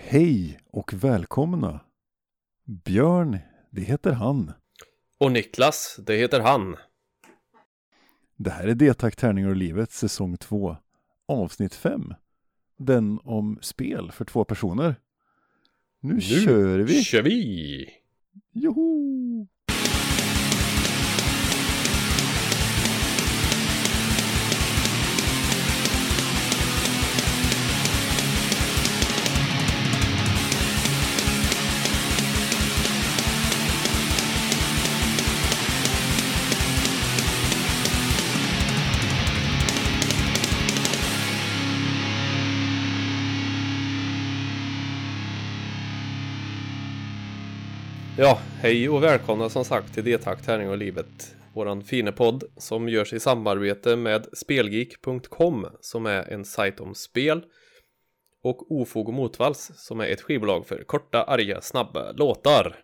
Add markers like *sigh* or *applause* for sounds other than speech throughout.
Hej och välkomna! Björn, det heter han. Och Niklas, det heter han. Det här är D-tack tärningar och livet säsong 2, avsnitt 5. Den om spel för två personer. Nu, Nu kör vi! kör vi! Joho! Ja, hej och välkomna som sagt till D-takt, tärning och livet. Våran fina podd som görs i samarbete med Spelgeek.com som är en sajt om spel. Och Ofog och Motvalls som är ett skivbolag för korta, arga, snabba låtar.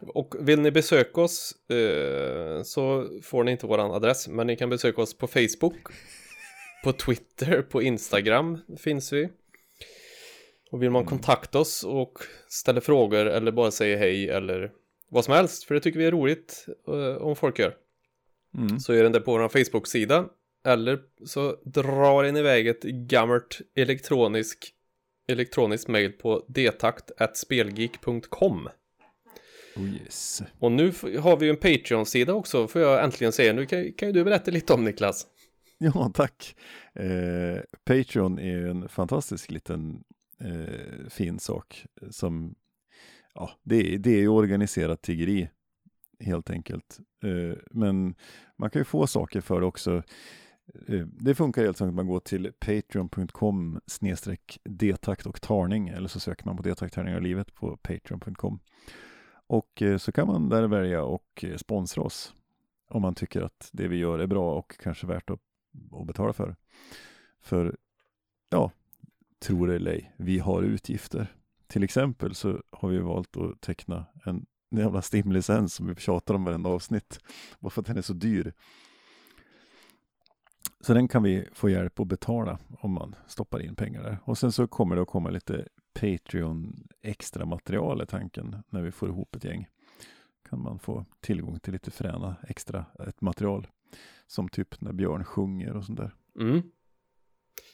Och vill ni besöka oss eh, så får ni inte våran adress men ni kan besöka oss på Facebook. På Twitter, på Instagram finns vi. Och vill man kontakta oss och ställa frågor eller bara säga hej eller vad som helst, för det tycker vi är roligt eh, om folk gör. Mm. Så är den där på vår Facebook-sida. Eller så drar en iväg ett gammalt elektronisk elektroniskt mail på detakt.spelgeek.com Oh yes. Och nu har vi ju en Patreon-sida också, får jag äntligen säga. Nu kan, kan ju du berätta lite om Niklas. Ja, tack. Eh, Patreon är en fantastisk liten eh, fin sak som, ja, det är, det är ju organiserat tiggeri helt enkelt. Eh, men man kan ju få saker för det också. Eh, det funkar helt enkelt man går till patreon.com snedstreck detakt och tarning eller så söker man på detakt tarning och livet på patreon.com. Och eh, så kan man där välja och eh, sponsra oss om man tycker att det vi gör är bra och kanske värt att, att betala för. För, ja, tror det eller ej, vi har utgifter. Till exempel så har vi valt att teckna en jävla Stim-licens som vi tjatar om varenda avsnitt. *laughs* Bara för att den är så dyr. Så den kan vi få hjälp att betala om man stoppar in pengar där. Och sen så kommer det att komma lite Patreon extra material i tanken när vi får ihop ett gäng. Kan man få tillgång till lite fräna extra ett material. Som typ när Björn sjunger och sånt där. Mm.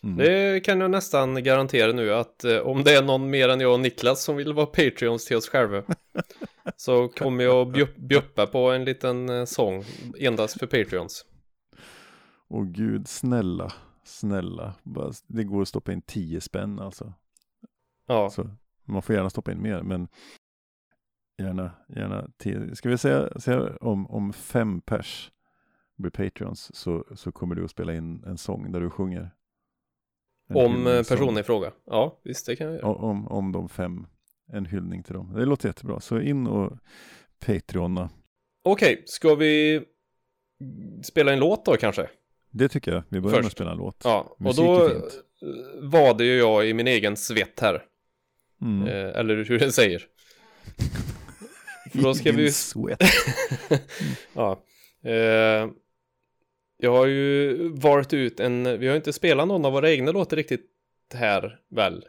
Mm. Det kan jag nästan garantera nu att eh, om det är någon mer än jag och Niklas som vill vara Patreons till oss själva *laughs* så kommer jag bjup- bjuppa på en liten eh, sång endast för Patreons. Åh gud, snälla, snälla. Det går att stoppa in 10 spänn alltså. Ja, Så man får gärna stoppa in mer, men gärna, gärna 10. Ska vi säga, säga om, om fem pers blir Patreons så, så kommer du att spela in en sång där du sjunger. Om eh, personen i fråga. Ja, visst det kan jag göra. Om, om de fem, en hyllning till dem. Det låter jättebra. Så in och Patreona. Okej, ska vi spela en låt då kanske? Det tycker jag. Vi börjar med att Först. spela en låt. Ja, och Musik då är fint. eh, var det ju jag i min egen svett här. Mm. Eh, eller hur det säger. *laughs* För då ska vi ju sweat. *laughs* Ja. Eh, jag har ju valt ut en, vi har inte spelat någon av våra egna låtar riktigt här väl?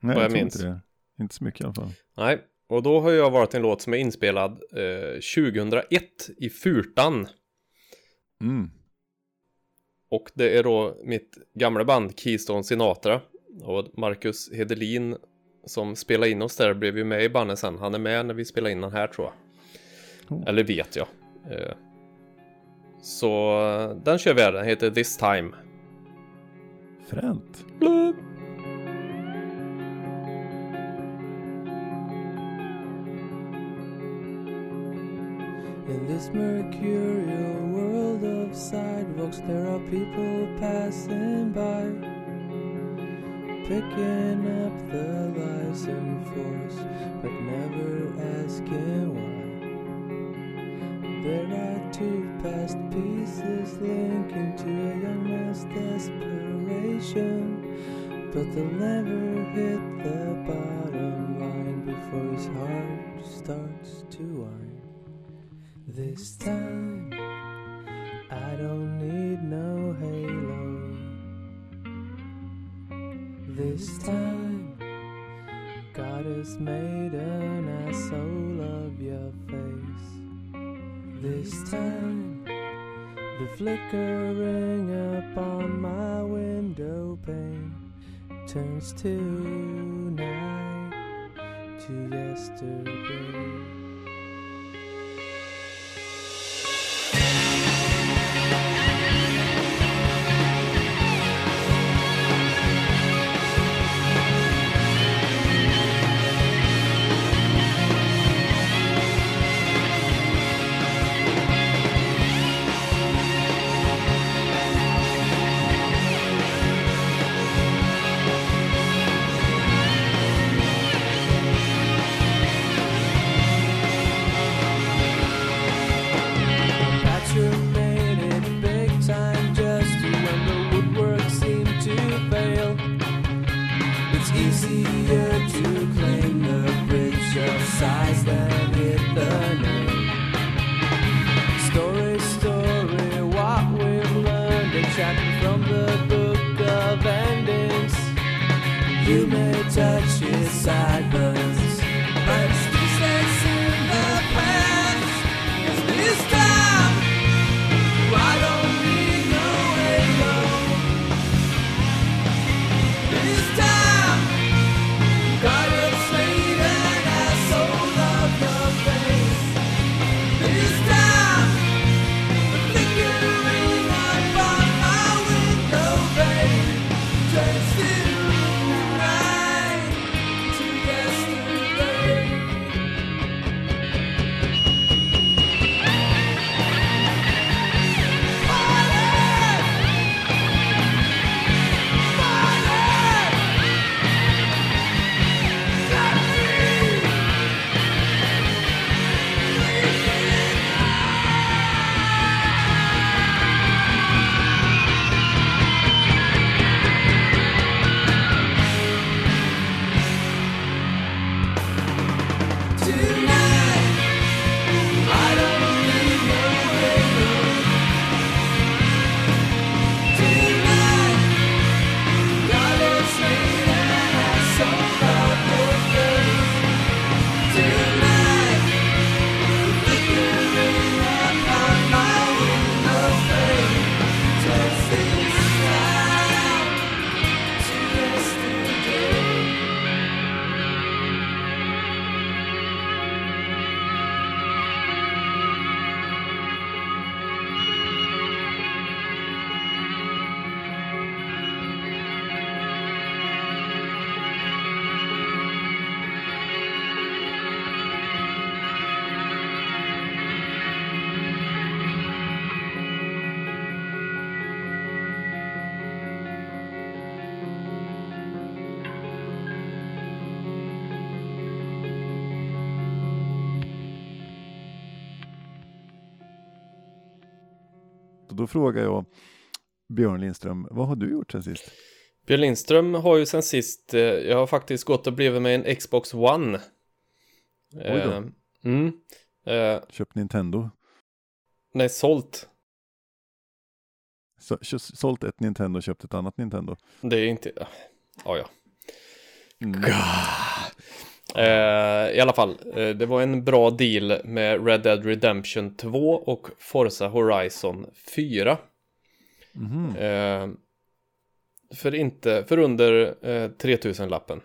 Nej, vad jag tror minns. Inte, det. inte så mycket i alla fall. Nej, och då har jag valt en låt som är inspelad eh, 2001 i Furtan. Mm. Och det är då mitt gamla band Keystone Sinatra. Och Marcus Hedelin som spelade in oss där blev ju med i bandet sen. Han är med när vi spelar in den här tror jag. Oh. Eller vet jag. Eh, Så den kör vi här. Den heter This Time. Fränt. Blub. In this mercurial world of sidewalks, there are people passing by, picking up the lies in force, but never asking why. There are two past pieces linking to a young man's desperation, but they'll never hit the bottom line before his heart starts to whine. This time, I don't need no halo. This time, God has made an asshole of your face. This time, the flickering upon my window pane turns to night to yesterday. Då frågar jag Björn Lindström, vad har du gjort sen sist? Björn Lindström har ju sen sist, eh, jag har faktiskt gått och blivit med en Xbox One. Oj då. Eh, Mm. Eh, Köpt Nintendo? nej, sålt. Så, sålt ett Nintendo och köpt ett annat Nintendo? Det är inte, ja ja. Mm. Eh, I alla fall, eh, det var en bra deal med Red Dead Redemption 2 och Forza Horizon 4. Mhm. Eh, för inte, för under eh, 3000-lappen.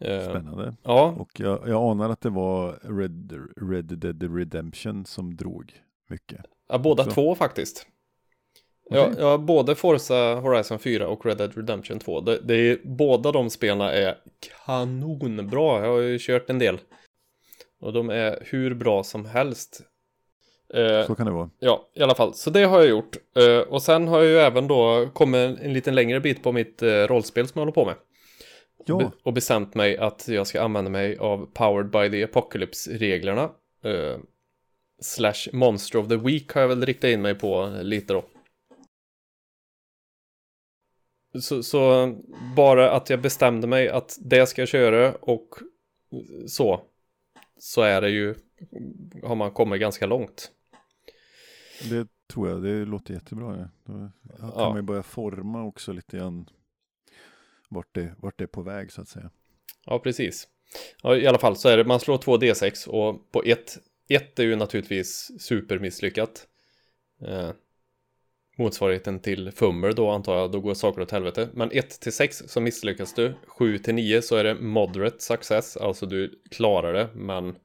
Eh, Spännande. ja, Och jag, jag anar att det var Red, Red Dead Redemption som drog mycket. ja, båda Så. två faktiskt. Ja, ja, både Forza Horizon 4 och Red Dead Redemption 2. Det, det är, båda de spelarna är kanonbra. Jag har ju kört en del. Och de är hur bra som helst. Eh, Så kan det vara. Ja, i alla fall. Så det har jag gjort. Eh, och sen har jag ju även då kommit en liten längre bit på mitt eh, rollspel som jag håller på med. Ja, Be- och bestämt mig att jag ska använda mig av Powered by the Apocalypse-reglerna. Eh, slash Monster of the Week har jag väl riktat in mig på lite då. Så, så bara att jag bestämde mig att det ska jag köra och så. Så är det ju, har man kommit ganska långt. det tror jag. Det låter jättebra. Ja. Då kan Ja. man ju börja forma också lite grann vart det, vart det är på väg så att säga. Ja, precis. Ja, I alla fall så är det, man slår två D6 och på ett, ett är ju naturligtvis supermisslyckat. Eh, motsvarigheten till fummer då antar jag, då går saker åt helvete. Men 1 till 6 så misslyckas du, 7 till 9 så är det moderate success, alltså du klarar det men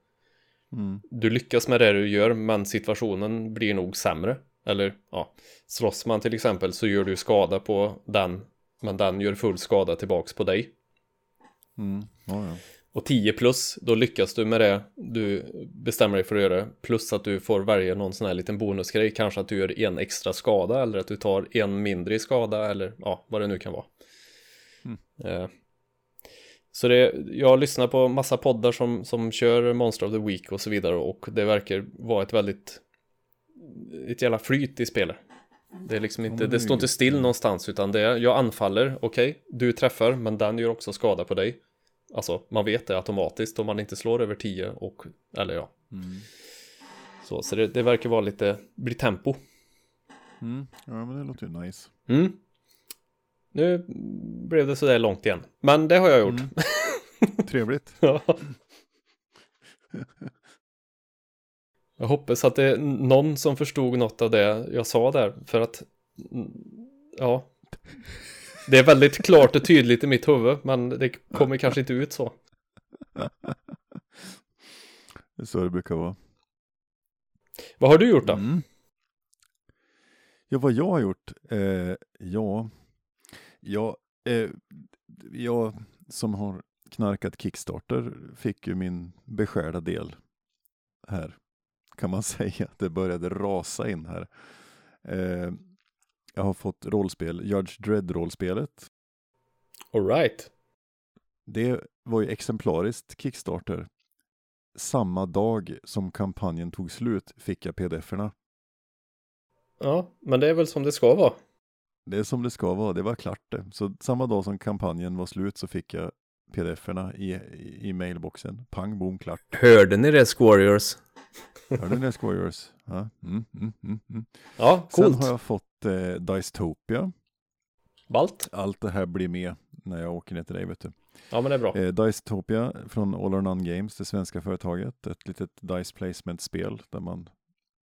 Mm. du lyckas med det du gör men situationen blir nog sämre. Eller ja, slåss man till exempel så gör du skada på den men den gör full skada tillbaks på dig. Mm. Ja, ja. Och 10 plus, då lyckas du med det du bestämmer dig för att göra. Plus att du får välja någon sån här liten bonusgrej. Kanske att du gör en extra skada eller att du tar en mindre i skada eller ja, vad det nu kan vara. Mm. Eh, Så det, jag lyssnar på massa poddar som, som kör Monster of the Week och så vidare och det verkar vara ett väldigt ett jävla flyt i spelet. Det är liksom inte, det står inte still någonstans utan det är, jag anfaller, okej, du träffar men den gör också skada på dig. Alltså, man vet det automatiskt om man inte slår över 10 och, eller ja. Mm. Så, så det, det verkar vara lite, bli tempo. Mm. ja, men det låter ju nice. Mm. Nu blev det sådär långt igen. Men det har jag gjort. Mm. *laughs* Trevligt. Ja. Jag hoppas att det är någon som förstod något av det jag sa där. För att, mm, ja. Det är väldigt klart och tydligt i mitt huvud, men det kommer kanske inte ut så. Det är så det brukar vara. Vad har du gjort då? Mm. Ja, vad jag har gjort? Eh, ja, ja eh, jag som har knarkat Kickstarter fick ju min beskärda del här. Kan man *laughs* säga. Det började rasa in här. Eh, jag har fått rollspel, Judge Dredd-rollspelet. Alright. Det var ju exemplariskt Kickstarter. Samma dag som kampanjen tog slut fick jag pdf-erna. Ja, men det är väl som det ska vara. Det är som det ska vara, det var klart det. Så samma dag som kampanjen var slut så fick jag pdf-erna i, i, i mailboxen. Pang, bom, klart. Hörde ni det, Squarriors? Hörde ni det, Squarriors? Ja, mm, mm, mm, mm. Ja, Sen coolt. har jag fått eh, Dicetopia. Ballt. Allt det här blir med när jag åker ner till dig, vet du. Ja, men det är bra. Eh, Dicetopia från All or None Games, det svenska företaget. Ett litet Dice Placement-spel där man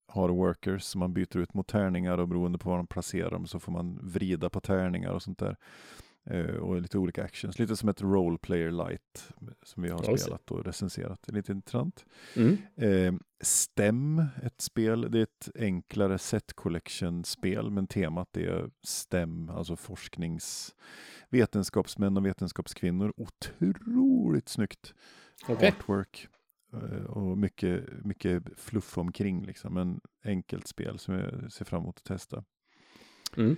har workers som man byter ut mot tärningar och beroende på var de placerar dem så får man vrida på tärningar och sånt där. Eh, och lite olika actions, lite som ett Role Player Light som vi har spelat och recenserat. Det är lite intressant. Mm. Eh, STEM, ett spel, det är ett enklare set collection-spel, men temat är STEM, alltså forsknings vetenskapsmän och vetenskapskvinnor. Otroligt snyggt Okej. artwork eh, och mycket, mycket fluff omkring liksom. Men enkelt spel som jag ser fram emot att testa. Mm.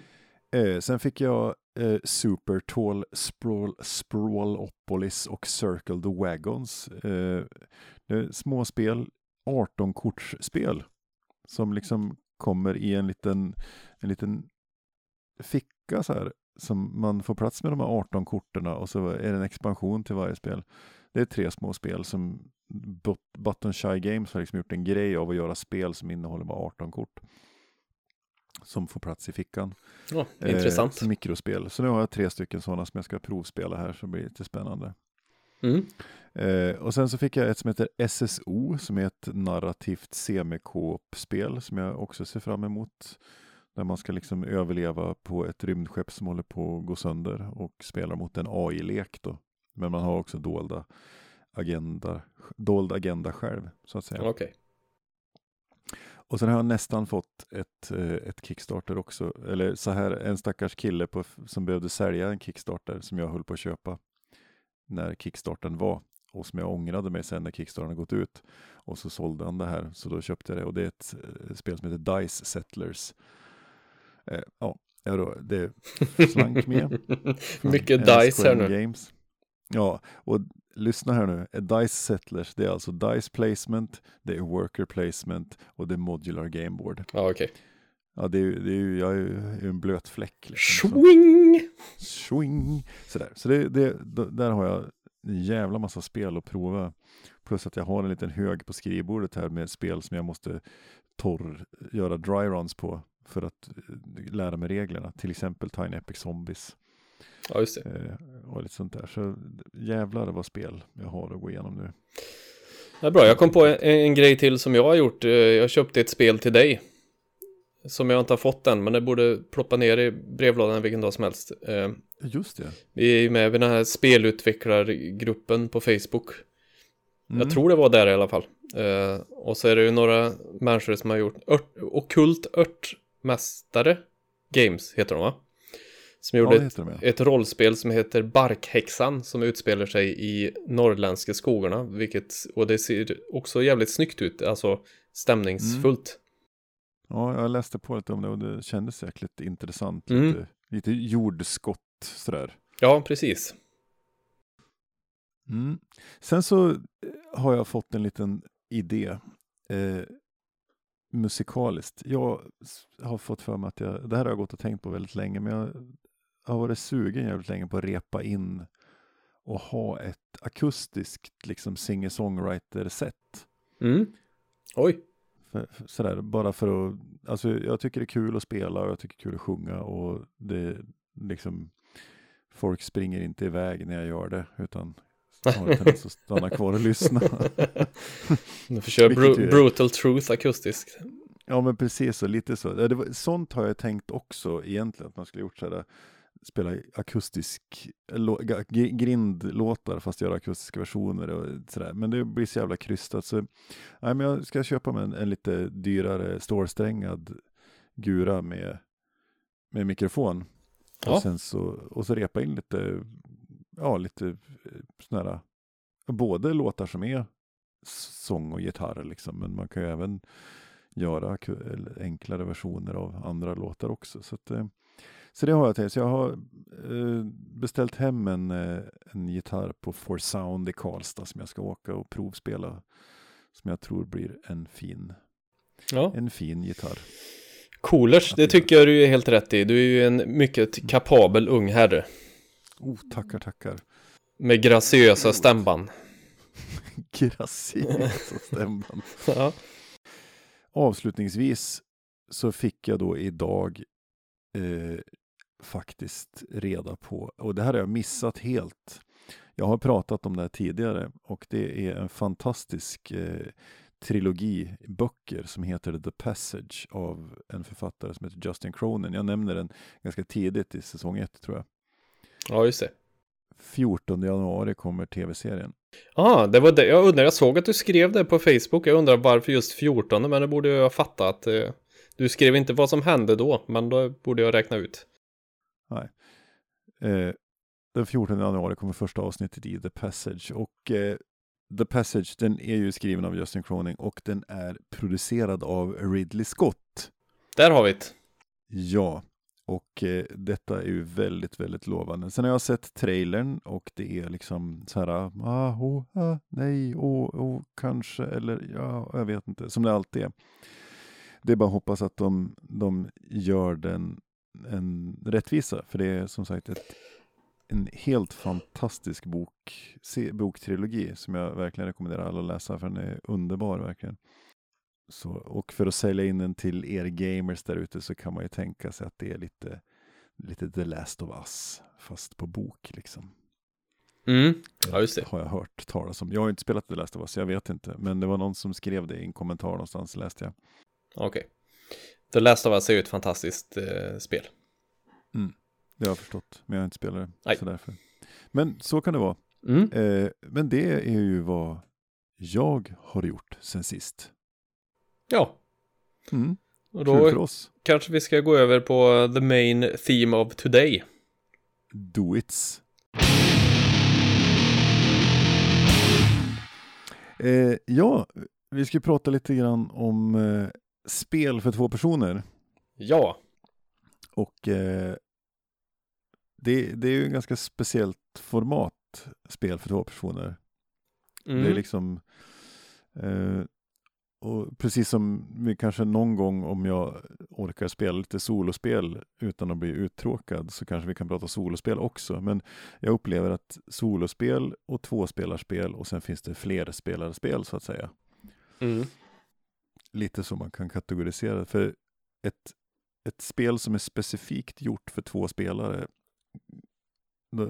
Eh, sen fick jag eh, Super Tall Sprawl, Sprawlopolis och Circle the Wagons. Eh, det är små spel, 18 kortsspel som liksom kommer i en liten, en liten ficka så här som man får plats med de här 18 korterna och så är det en expansion till varje spel. Det är tre små spel som Button Shy Games har liksom gjort en grej av att göra spel som innehåller bara 18 kort. Som får plats i fickan. Eh, intressant. som mikrospel. Så nu har jag tre stycken sådana som jag ska provspela här så det blir lite spännande. Mm. Eh, och sen så fick jag ett som heter SSO som är ett narrativt semikop-spel som jag också ser fram emot. Där man ska liksom överleva på ett rymdskepp som håller på att gå sönder och spelar mot en AI-lek då. Men man har också dolda agenda, dold agenda själv så att säga. Okej. Och sen har jag nästan fått ett, eh, ett Kickstarter också. Eller så här, en stackars kille på, som behövde sälja en Kickstarter som jag höll på att köpa när Kickstarten var. Och som jag ångrade mig sen när Kickstarten gått ut. Och så sålde han det här, så då köpte jag det. Och det är ett eh, spel som heter Dice Settlers. Eh, ja, då, det slank med. *laughs* Mycket dice här nu. Games. Ja, och lyssna här nu. A Dice Settlers, det är alltså Dice Placement, det är Worker Placement och det är Modular Gameboard. Ja, okej. Ja, det är, det är ju, jag är ju en blöt fläck. Liksom. Swing! Swing! Sådär. Så det, det, där har jag en jävla massa spel att prova. Plus att jag har en liten hög på skrivbordet här med spel som jag måste torr, göra dry runs på för att eh, lära mig reglerna. Till exempel Tiny Epic Zombies. Ja, just det. Eh, och lite sånt där. Så jävlar vad spel jag har att gå igenom nu. Är bra, jag kom på en, en grej till som jag har gjort. Eh, Jag köpte ett spel till dig. Som jag inte har fått än, men det borde ploppa ner i brevlådan vilken dag som helst. Eh, Just det. Vi är ju med i den här spelutvecklargruppen på Facebook. Mm. Jag tror det var där i alla fall. Och så är det ju några människor som har gjort ört, Okult Örtmästare Games heter de va? Som gjorde ett, ett rollspel som heter Barkhäxan som utspelar sig i norrländska skogarna. Vilket, och det ser också jävligt snyggt ut, alltså stämningsfullt. Ja, jag läste på lite om det och det kändes jäkligt intressant. Mm. Lite, lite jordskott sådär. Ja, precis. Mm. Sen så eh, har jag fått en liten idé eh, musikaliskt. Jag har fått för mig att jag, det här har jag gått och tänkt på väldigt länge, men jag har varit sugen jävligt länge på att repa in och ha ett akustiskt liksom singer-songwriter-set. Mm. Oj. För, för, sådär, bara för att, alltså jag tycker det är kul att spela och jag tycker det är kul att sjunga och det liksom, folk springer inte iväg när jag gör det, utan har en *laughs* tendens att stanna kvar och lyssna. *laughs* Nu får köra är- Brutal Truth akustiskt. Ja men precis så, lite så. Det var, sånt har jag tänkt också egentligen, att man skulle gjort sådär, spela akustisk, grindlåtar fast göra akustiska versioner och sådär. Men det blir så jävla krystat så, nej men jag ska köpa mig en, en lite dyrare stålsträngad gura med, med mikrofon. Ja. Och sen så, och så repa in lite, ja lite eh, sådana här, både låtar som är sång och gitarr liksom, men man kan ju även göra enklare versioner av andra låtar också. Så, att, eh, så det har jag tänkt. Jag har eh, beställt hem en, eh, en gitarr på For Sound i Karlstad som jag ska åka och provspela. Som jag tror blir en fin, Ja. en fin gitarr. Coolers, det tycker jag du är helt rätt i. Du är ju en mycket kapabel ung herre. Oh, tackar, tackar. Med graciösa stämband. *laughs* Graciösa stämband. *laughs* Ja. Avslutningsvis så fick jag då idag eh, faktiskt reda på, och det här har jag missat helt. Jag har pratat om det här tidigare och det är en fantastisk eh, trilogi böcker som heter The Passage av en författare som heter Justin Cronin. Jag nämner den ganska tidigt i säsong ett tror jag. ja, just det. 14 januari kommer tv-serien. Ja, det var det. Jag undrar, jag såg att du skrev det på Facebook. Jag undrar varför just 14, men det borde jag fatta att eh, du skrev inte vad som hände då, men då borde jag räkna ut. Eh, den 14 januari kommer första avsnittet i The Passage och eh, The Passage den är ju skriven av Justin Croning och den är producerad av Ridley Scott. Där har vi det. Ja, och eh, detta är ju väldigt, väldigt lovande. Sen har jag sett trailern och det är liksom så här, ah, oh, ah, nej, oh, oh, kanske, eller ja, jag vet inte, som det alltid är. Det är bara att hoppas att de, de gör den en rättvisa, för det är som sagt ett, en helt fantastisk bok, boktrilogi som jag verkligen rekommenderar alla att läsa, för den är underbar verkligen. Så, och för att sälja in den till er gamers där ute så kan man ju tänka sig att det är lite, lite The Last of Us, fast på bok liksom. Mm, ja just det. Har jag hört talas om. Jag har inte spelat The Last of Us, jag vet inte. Men det var någon som skrev det i en kommentar någonstans, läste jag. Okej. The Last of Us är ju ett fantastiskt eh, spel. Det har jag förstått, men jag har inte spelat det. Nej. Så därför. Men så kan det vara. Mm. Eh, men det är ju vad jag har gjort sen sist. Ja, Mm. och Kul för då oss. kanske vi ska gå över på the main theme of today. Do its. Eh, ja, vi ska prata lite grann om eh, spel för två personer. Ja, Och eh, det, det är ju en ganska speciellt format, spel för två personer. mm. Det är liksom, eh, och precis som vi kanske någon gång om jag orkar spela lite solospel utan att bli uttråkad så kanske vi kan prata solospel också. Men jag upplever att solospel och tvåspelarspel och sen finns det fler spelarspel så att säga. mm. Lite så man kan kategorisera det. För ett, ett spel som är specifikt gjort för två spelare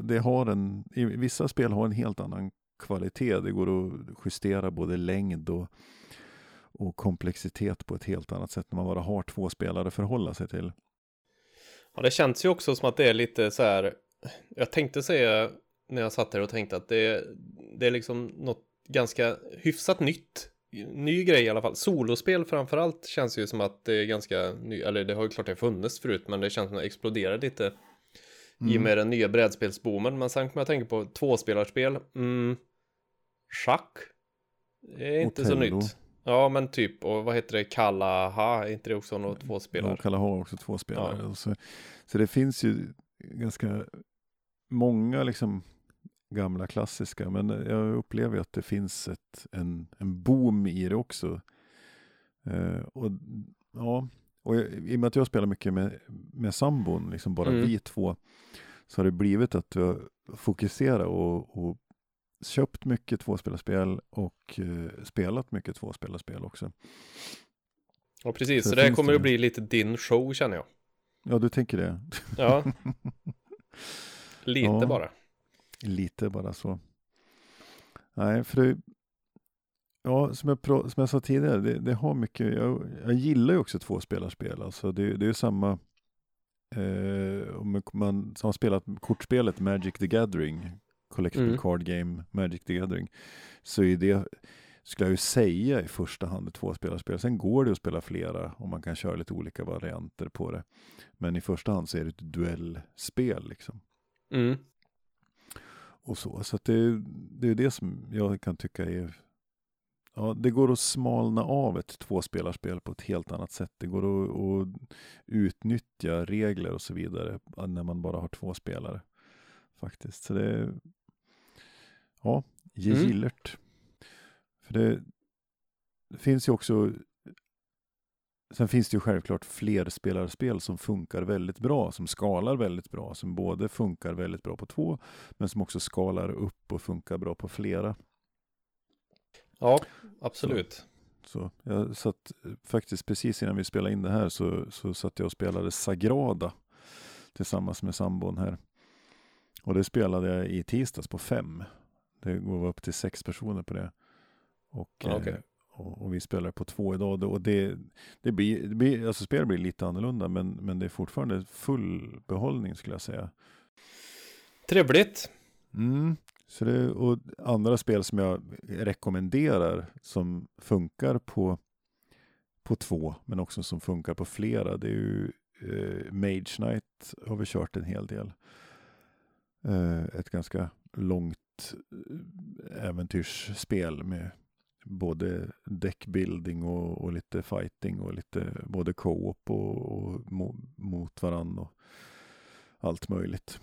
det har en, i vissa spel har en helt annan kvalitet. Det går att justera både längd och, och komplexitet på ett helt annat sätt när man bara har två spelare att förhålla sig till. Ja, det känns ju också som att det är lite så här. Jag tänkte säga när jag satt här och tänkte att det, det är liksom något ganska hyfsat nytt. Ny grej i alla fall. Solospel framförallt känns ju som att det är ganska ny, eller det har ju klart det funnits förut, men det känns som att det exploderar lite Mm. i och med den nya brädspelsboomen. Men sen kommer jag tänka på tvåspelarspel. Mm, schack. Det är inte Otello. så nytt. Ja, men typ, och vad heter det, Kalaha, är inte det också något tvåspelare? Och Kalle har också två spelare. Ja. Så, så det finns ju ganska många liksom gamla klassiska. Men jag upplever att det finns ett, en, en boom i det också. Eh, och ja, och jag- i och med att jag spelar mycket med, med sambon, liksom bara Mm. vi två, så har det blivit att vi har fokuserat och, och köpt mycket tvåspelarspel och eh, spelat mycket tvåspelarspel också. Ja, precis. Så Så, det här kommer det. att bli lite din show känner jag. Ja, du tänker det. Ja. *laughs* lite Ja. bara. Lite bara så. Nej, för det, ja, som jag, som jag sa tidigare, det, det har mycket, jag, jag gillar ju också tvåspelarspel. Alltså det, det är ju samma, eh, om man som har spelat kortspelet Magic the Gathering, Collectible Mm. Card Game, Magic the Gathering, så är det, skulle jag ju säga i första hand ett tvåspelarspel. Sen går det att spela flera och man kan köra lite olika varianter på det. Men i första hand så är det ett duellspel liksom Mm. Och så. Så det, det är det som jag kan tycka är Ja, det går att smalna av ett tvåspelarspel på ett helt annat sätt. Det går att, att utnyttja regler och så vidare när man bara har två spelare. Faktiskt. Så det ja, ge Mm. gillert. För det, det finns ju också Sen finns det ju självklart flerspelarspel som funkar väldigt bra, som skalar väldigt bra, som både funkar väldigt bra på två, men som också skalar upp och funkar bra på flera. Ja, absolut. Så jag satt faktiskt precis innan vi spelade in det här så, så satt jag och spelade Sagrada tillsammans med sambon här. Och det spelade jag i tisdags på fem. Det går upp till sex personer på det. Och, eh, och, och vi spelar på två idag. Och det, det blir, det blir, alltså spelet blir lite annorlunda men, men det är fortfarande full behållning skulle jag säga. Trevligt. Mm. Så det, och andra spel som jag rekommenderar som funkar på, på två men också som funkar på flera det är ju eh, Mage Knight har vi kört en hel del. Eh, ett ganska långt eh, äventyrsspel med både deckbuilding och, och lite fighting och lite både co-op och, och mo, mot varann och allt möjligt.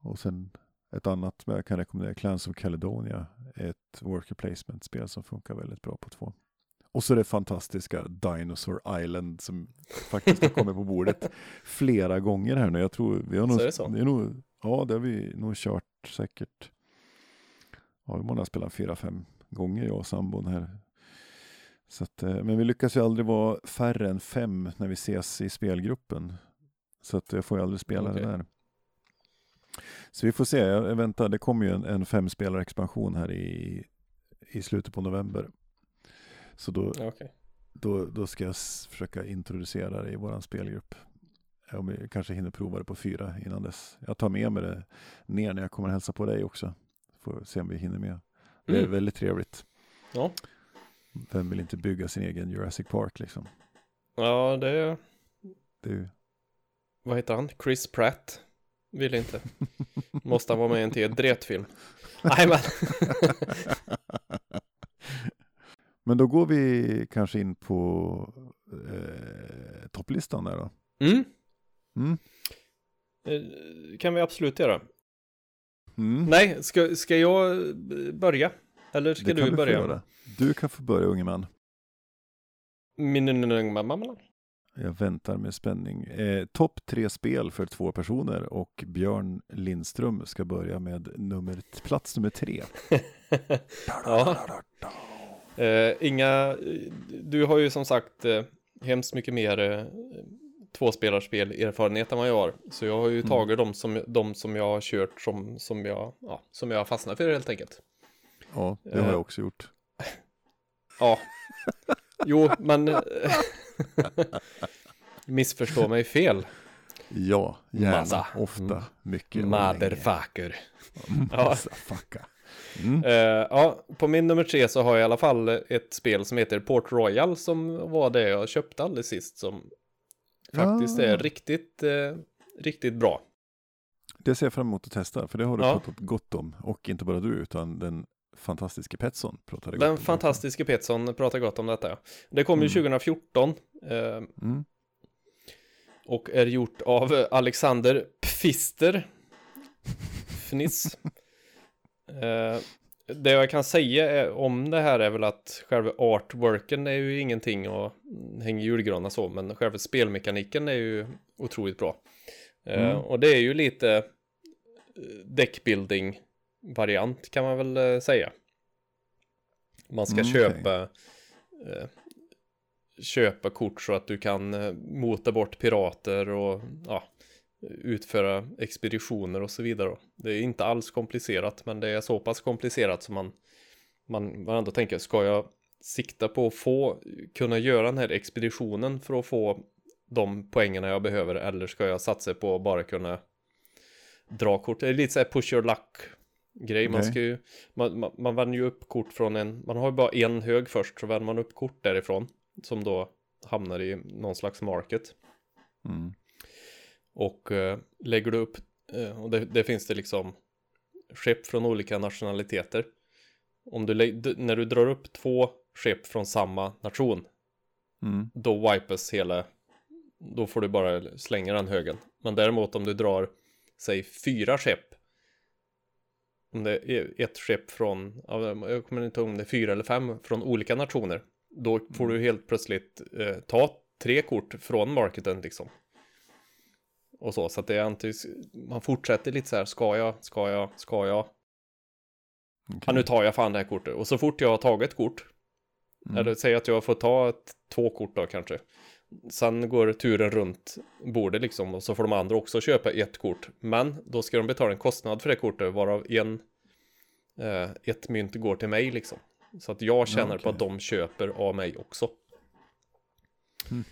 Och sen ett annat som jag kan rekommendera, Clans of Caledonia, ett worker placement-spel som funkar väldigt bra på två. Och så det fantastiska Dinosaur Island som faktiskt har kommit på bordet *laughs* flera gånger här nu. Jag tror vi har nog, Så är det så? är nog, ja det har vi nog kört säkert, ja vi måste ha spelat fyra, fem gånger jag och sambon här. Så att, eh, men vi lyckas ju aldrig vara färre än fem när vi ses i spelgruppen. Så att jag får ju aldrig spela Okej. det där. Så vi får se, jag jag väntar, det kommer ju en, en femspelare expansion här i, i slutet på november. Så då, Okej. då, då ska jag försöka introducera det i våran spelgrupp. Vi kanske hinner prova det på fyra innan dess. Jag tar med mig det ner när jag kommer hälsa på dig också. Får se om vi hinner med. Det är Mm. väldigt trevligt. Ja. Vem vill inte bygga sin egen Jurassic Park liksom? ja, det Det är ju... vad heter han? Chris Pratt. Vill inte. *laughs* Måste han vara med i en till dretfilm? Nej, men. *laughs* Men då går vi kanske in på eh, topplistan där då. Mm. Mm. Eh, kan vi absolut göra. Mm. Nej, ska, ska jag börja? Eller ska du börja? göra. Du kan få börja unge man. Min. Jag väntar med spänning. Eh, Topp tre spel för två personer och Björn Lindström ska börja med nummer, plats nummer tre. *laughs* ja. Eh, inga, du har ju som sagt eh, hemskt mycket mer eh, tvåspelarspel erfarenhet än vad jag har. Så jag har ju Mm. tagit de som, de som jag har kört som, som, jag, ja, som jag har fastnat för helt enkelt. Ja, det har Eh. jag också gjort. *laughs* Ja. Jo, men eh, *laughs* missförstå mig fel. Ja, gärna, Massa. ofta, Mm. mycket Motherfucker. fucka. Mm. Eh, ja, på min nummer tre så har jag i alla fall ett spel som heter Port Royal som var det jag köpte alldeles sist som faktiskt Ah. är riktigt, eh, riktigt bra. Det ser jag fram emot att testa, för det har du Ja. pratat gott om. Och inte bara du, utan den fantastiska Petson pratade Den fantastiske Petson pratar gott om detta. ja. Det kom ju Mm. 2014 eh, Mm. och är gjort av Alexander Pfister. Fniss. *laughs* eh, det jag kan säga om det här är väl att själva artworken är ju ingenting och hänga i julgranar så, men själva spelmekaniken är ju otroligt bra. Eh, Mm. Och det är ju lite eh, deckbuilding variant kan man väl eh, säga. Man ska Mm, köpa eh, köpa kort så att du kan mota bort pirater och ja, utföra expeditioner och så vidare. Det är inte alls komplicerat, men det är så pass komplicerat som man, man, man ändå tänker, ska jag sikta på att få kunna göra den här expeditionen för att få de poängerna jag behöver eller ska jag satsa på att bara kunna dra kort? Det är lite så här push your luck grej. Man ska ju, man, man, man vänder ju upp kort från en, man har ju bara en hög först så vänder man upp kort därifrån som då hamnar i någon slags market. Mm. Och eh, lägger du upp, eh, och det, det finns det liksom skepp från olika nationaliteter. Om du, när du drar upp två skepp från samma nation, Mm. då wipes hela, då får du bara slänga den högen. Men däremot om du drar, säg fyra skepp, om det är ett skepp från, ja, jag kommer inte ihåg om det är fyra eller fem från olika nationer, då får du helt plötsligt eh, ta tre kort från marketen liksom. Och så, så att det är antingen, man fortsätter lite så här, ska jag, ska jag, ska jag, Okej. ja nu tar jag fan det här kortet. Och så fort jag har tagit kort, Mm. eller säg att jag får ta ett, två kort då kanske. Sen går turen runt bordet liksom och så får de andra också köpa ett kort. Men då ska de betala en kostnad för det kortet varav en, eh, ett mynt går till mig liksom. Så att jag känner på okej. att de köper av mig också. Mm.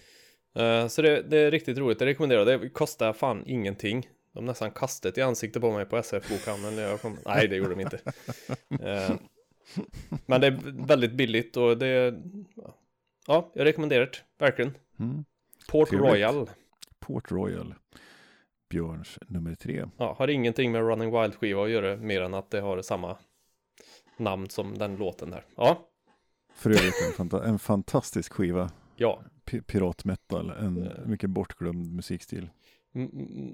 Eh, så det, det är riktigt roligt, det rekommenderar jag. Det kostar fan ingenting. De nästan kastade i ansiktet på mig på SF-bokhandeln när jag kom. Nej, det gjorde de inte. Eh, men det är väldigt billigt och det Ja, jag rekommenderar det, verkligen. Mm. Port Trevligt. Royal. Port Royal. Björns nummer tre. Ja, har ingenting med Running Wild-skiva att göra mer än att det har samma namn som den låten där. Ja, För övrigt en, fanta- en fantastisk skiva. Ja. Piratmetal, en Eh. mycket bortglömd musikstil.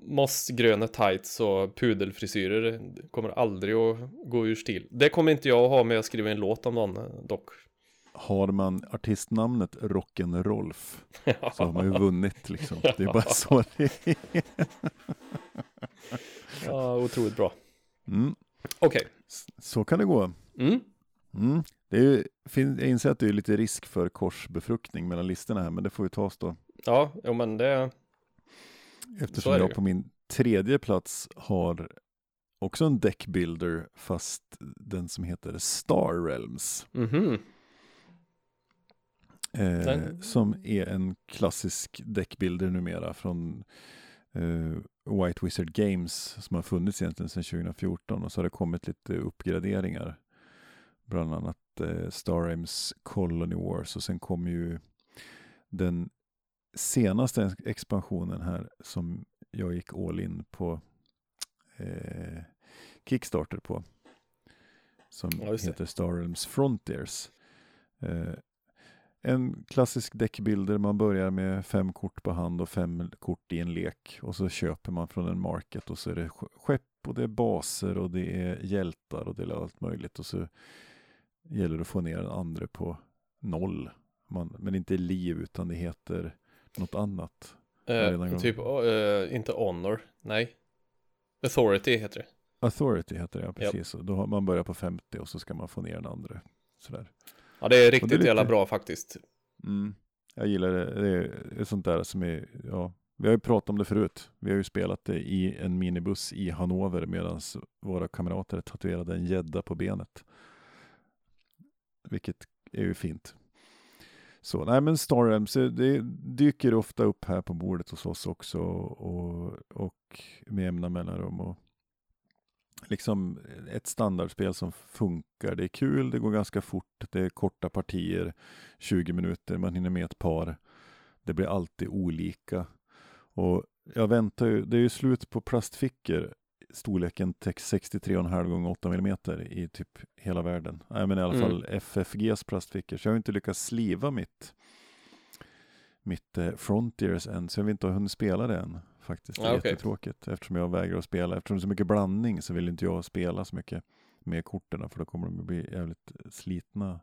Mossgröna tights och pudelfrisyrer kommer aldrig att gå ur stil. Det kommer inte jag att ha med att skriva en låt om någon eh, dock. Har man artistnamnet Rock'n'Rolf *laughs* så har man ju vunnit liksom. Det är bara så det är. Ja, otroligt bra. Mm. Okej. S- Så kan det gå. Mm. Mm. Det är ju, jag inser att det är lite risk för korsbefruktning mellan listorna här, men det får ju tas då. Ja, jo, men det... Eftersom jag på min tredje plats har också en deckbuilder, fast den som heter Star Realms. Mhm. Eh, Den- Som är en klassisk deckbuilder numera från eh, White Wizard Games som har funnits egentligen sedan 2014 och så har det kommit lite uppgraderingar. Bland annat eh, Star Realms Colony Wars och sen kom ju den senaste expansionen här som jag gick all in på eh, Kickstarter på. Som Ja, heter Star Realms Frontiers. Eh, en klassisk deckbilder, man börjar med fem kort på hand och fem kort i en lek och så köper man från en market och så är det sk- skepp och det är baser och det är hjältar och det är allt möjligt och så gäller det att få ner den andra på noll. Man, men inte liv utan det heter något annat. gång. typ, eh, inte honor, nej. Authority heter det. Authority heter det, ja, precis. Och Då har man börjar på 50 och så ska man få ner den andra. Sådär. Ja, det är riktigt det är jävla lite- bra faktiskt. Mm. Jag gillar det. Det är sånt där som är ja, Vi har ju pratat om det förut. Vi har ju spelat det i en minibuss i Hannover medan våra kamrater tatuerade en gädda på benet. Vilket är ju fint. Så nej men Star Realms, eh, det dyker ofta upp här på bordet hos oss också och, och med jämna mellanrum. Och liksom ett standardspel som funkar. Det är kul, det går ganska fort, det är korta partier, 20 minuter, man hinner med ett par. Det blir alltid olika. Och jag väntar ju, det är ju slut på plastfickor storleken 63,5 gånger 8 mm i typ hela världen. Nej, men i alla Mm. fall FFGs plastfickor. Så jag har inte lyckats sliva mitt mitt eh, Frontiers än, så jag vill inte ha hunnit spela det än faktiskt. Det är Ja, okej. jättetråkigt eftersom jag vägrar att spela. Eftersom det är så mycket blandning så vill inte jag spela så mycket med korten för då kommer de bli jävligt slitna.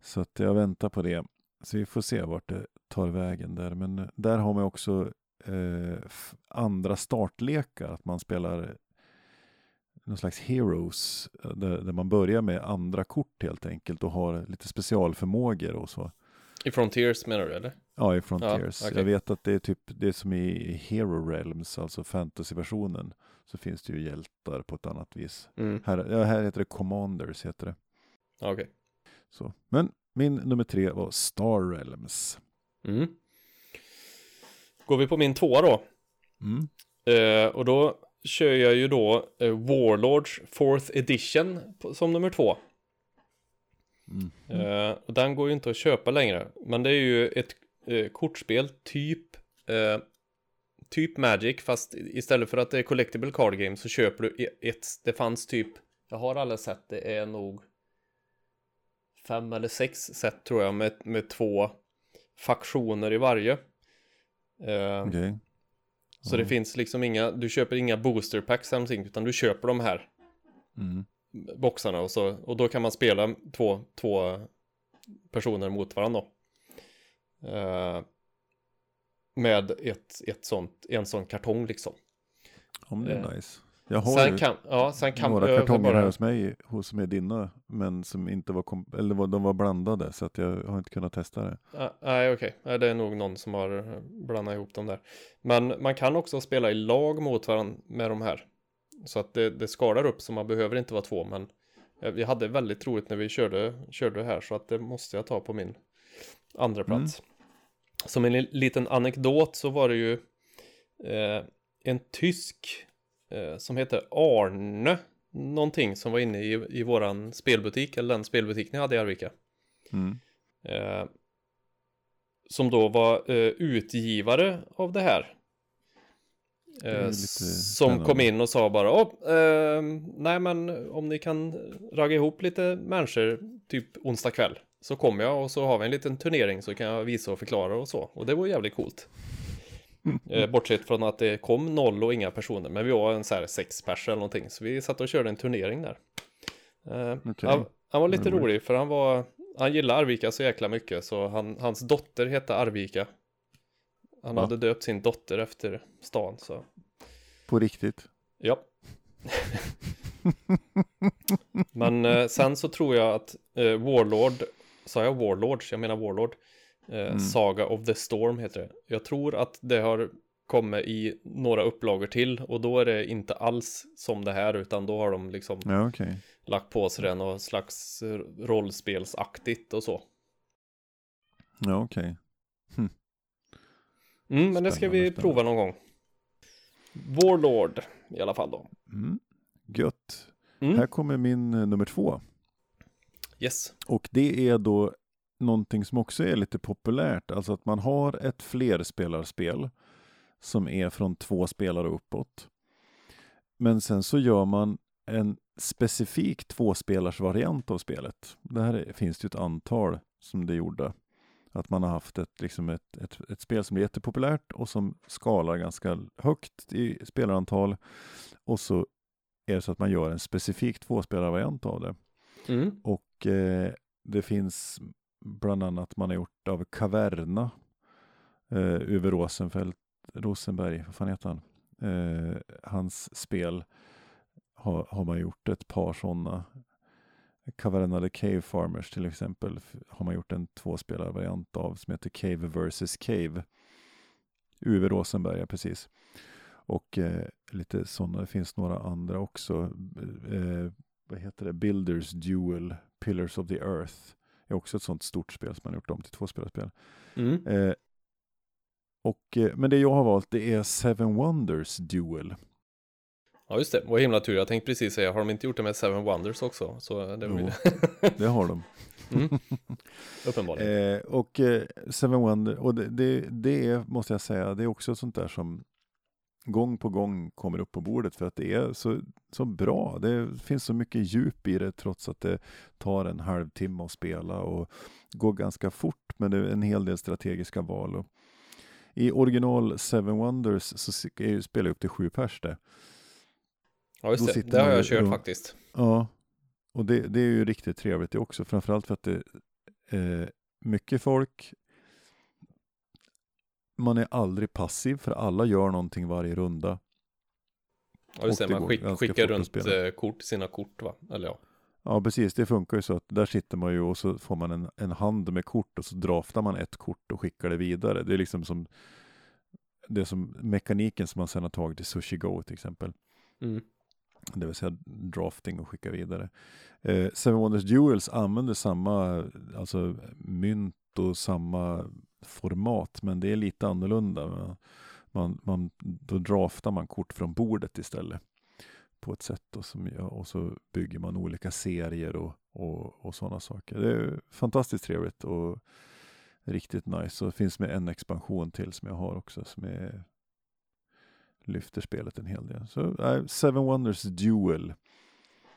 Så att jag väntar på det. Så vi får se vart det tar vägen där. Men eh, där har man också eh, andra startlekar. Att man spelar någon slags heroes. eh, Där, där man börjar med andra kort helt enkelt och har lite specialförmågor och så. I Frontiers menar du eller? Ja, i Frontiers. okej. Jag vet att det är typ det som i Hero Realms, alltså fantasyversionen, så finns det ju hjältar på ett annat vis. Mm. Här, ja, här heter det Commanders, heter det. Ja, Okej. Så. Men min nummer tre var Star Realms. Mm. Går vi på min tvåa då. Mm. Eh, och då kör jag ju då eh, Warlords 4th edition på, som nummer två. Mm. Eh, och den går ju inte att köpa längre. Men det är ju ett kortspel typ Typ Magic fast istället för att det är Collectible Card Game så köper du e- ett Det fanns typ Jag har alla sett det är nog Fem eller sex set tror jag med, med två Faktioner i varje eh, Okej. Så det Ja. finns liksom inga Du köper inga booster packs eller någonting utan du köper de här Mm. boxarna och, så, och då kan man spela två, två personer mot varandra. då. Eh, med ett, ett sånt, en sån kartong liksom. Om det är Eh, nice. Jag har Sen kan, ja, sen kan några kartonger här hos mig, hos med dina, men som inte var, kom- eller de var blandade så att jag har inte kunnat testa det. Ah, Nej, okej. Nej, Det är nog någon som har eh, blandat ihop dem där. Men man kan också spela i lag mot varandra med de här. Så att det, det skalar upp så man behöver inte vara två. Men eh, vi hade väldigt roligt när vi körde, körde här så att det måste jag ta på min andra plats. Som en li- liten anekdot så var det ju eh, en tysk eh, som heter Arne någonting som var inne i, i våran spelbutik eller den spelbutik ni hade i Arvika. Mm. Eh, som då var eh, utgivare av det här. är Eh, som kom in och sa bara Åh, eh, nej men om ni kan ragga ihop lite människor typ onsdag kväll så kommer jag och så har vi en liten turnering så kan jag visa och förklara och så och det var jävligt coolt. *laughs* Eh, bortsett från att det kom noll och inga personer men vi var en så här sex pers eller någonting så vi satt och körde en turnering där. Eh, Okej. han, han var lite Roligt. rolig för han var han gillar Arvika så jäkla mycket så han, hans dotter hette Arvika. Han Va? hade döpt sin dotter efter stan så På riktigt. ja. *laughs* Men eh, sen så tror jag att eh, Warlord, sa jag Warlords? Jag menar Warlord. Eh, Mm. Saga of the Storm heter det. Jag tror att det har kommit i några upplagor till och då är det inte alls som det här utan då har de liksom Ja, okej. lagt på sig det något slags rollspelsaktigt och så. Ja, okej. Mm, men det ska vi spännande. prova någon gång. Warlord i alla fall då. Mm. Gött. Mm. Här kommer min eh, nummer två. Yes. Och det är då någonting som också är lite populärt. Alltså att man har ett flerspelarspel som är från två spelare uppåt. Men sen så gör man en specifik tvåspelarsvariant av spelet. Det här är, finns det ju ett antal som det gjorde. Att man har haft ett, liksom ett, ett, ett spel som är jättepopulärt och som skalar ganska högt i spelarantal. Och så är det så att man gör en specifik tvåspelarvariant av det. Mm. Och eh, det finns bland annat man har gjort av Caverna. Eh, Uwe Rosenfeld, Rosenberg, vad fan heter han? Eh, hans spel har, har man gjort ett par sådana. Caverna the Cave Farmers till exempel har man gjort en tvåspelarvariant av som heter Cave vs Cave. Uwe Rosenberg, ja, precis. Och eh, lite sådana, det finns några andra också. Eh, vad heter det? Builders Duel, Pillars of the Earth är också ett sånt stort spel som man gjort om till tvåspelarspel. Mm. Eh, och, eh, men det jag har valt det är Seven Wonders Duel. Ja just det, vad himla tur. Jag tänkte precis säga, har de inte gjort det med Seven Wonders också? Så det blir *laughs* Det har de. mm. *laughs* Uppenbarligen. Eh, och eh, Seven Wonders, och det, det, det är, måste jag säga, det är också sånt där som gång på gång kommer upp på bordet för att det är så, så bra. Det finns så mycket djup i det trots att det tar en halvtimme att spela och går ganska fort men det är en hel del strategiska val. Och I original Seven Wonders så spelar jag upp till sju pers det. ja just det, det har jag kört runt- faktiskt. Ja, och det, det är ju riktigt trevligt det också. Framförallt för att det är eh, mycket folk. Man är aldrig passiv för alla gör någonting varje runda. Ja just det, man skick, skickar runt eh, kort, sina kort va? Eller ja. Ja, precis. Det funkar ju så att där sitter man ju och så får man en, en hand med kort och så draftar man ett kort och skickar det vidare. Det är liksom som det som mekaniken som man sedan har tagit i Sushi Go till exempel. Mm. Det vill säga drafting och skicka vidare. Eh, Seven Wonders Duels använder samma alltså mynt och samma format men det är lite annorlunda. Man, man, då draftar man kort från bordet istället på ett sätt och, som, och så bygger man olika serier och, och, och sådana saker. Det är fantastiskt trevligt och riktigt nice. Och det finns med en expansion till som jag har också som är lyfter spelet en hel del. Så äh, Seven Wonders Duel.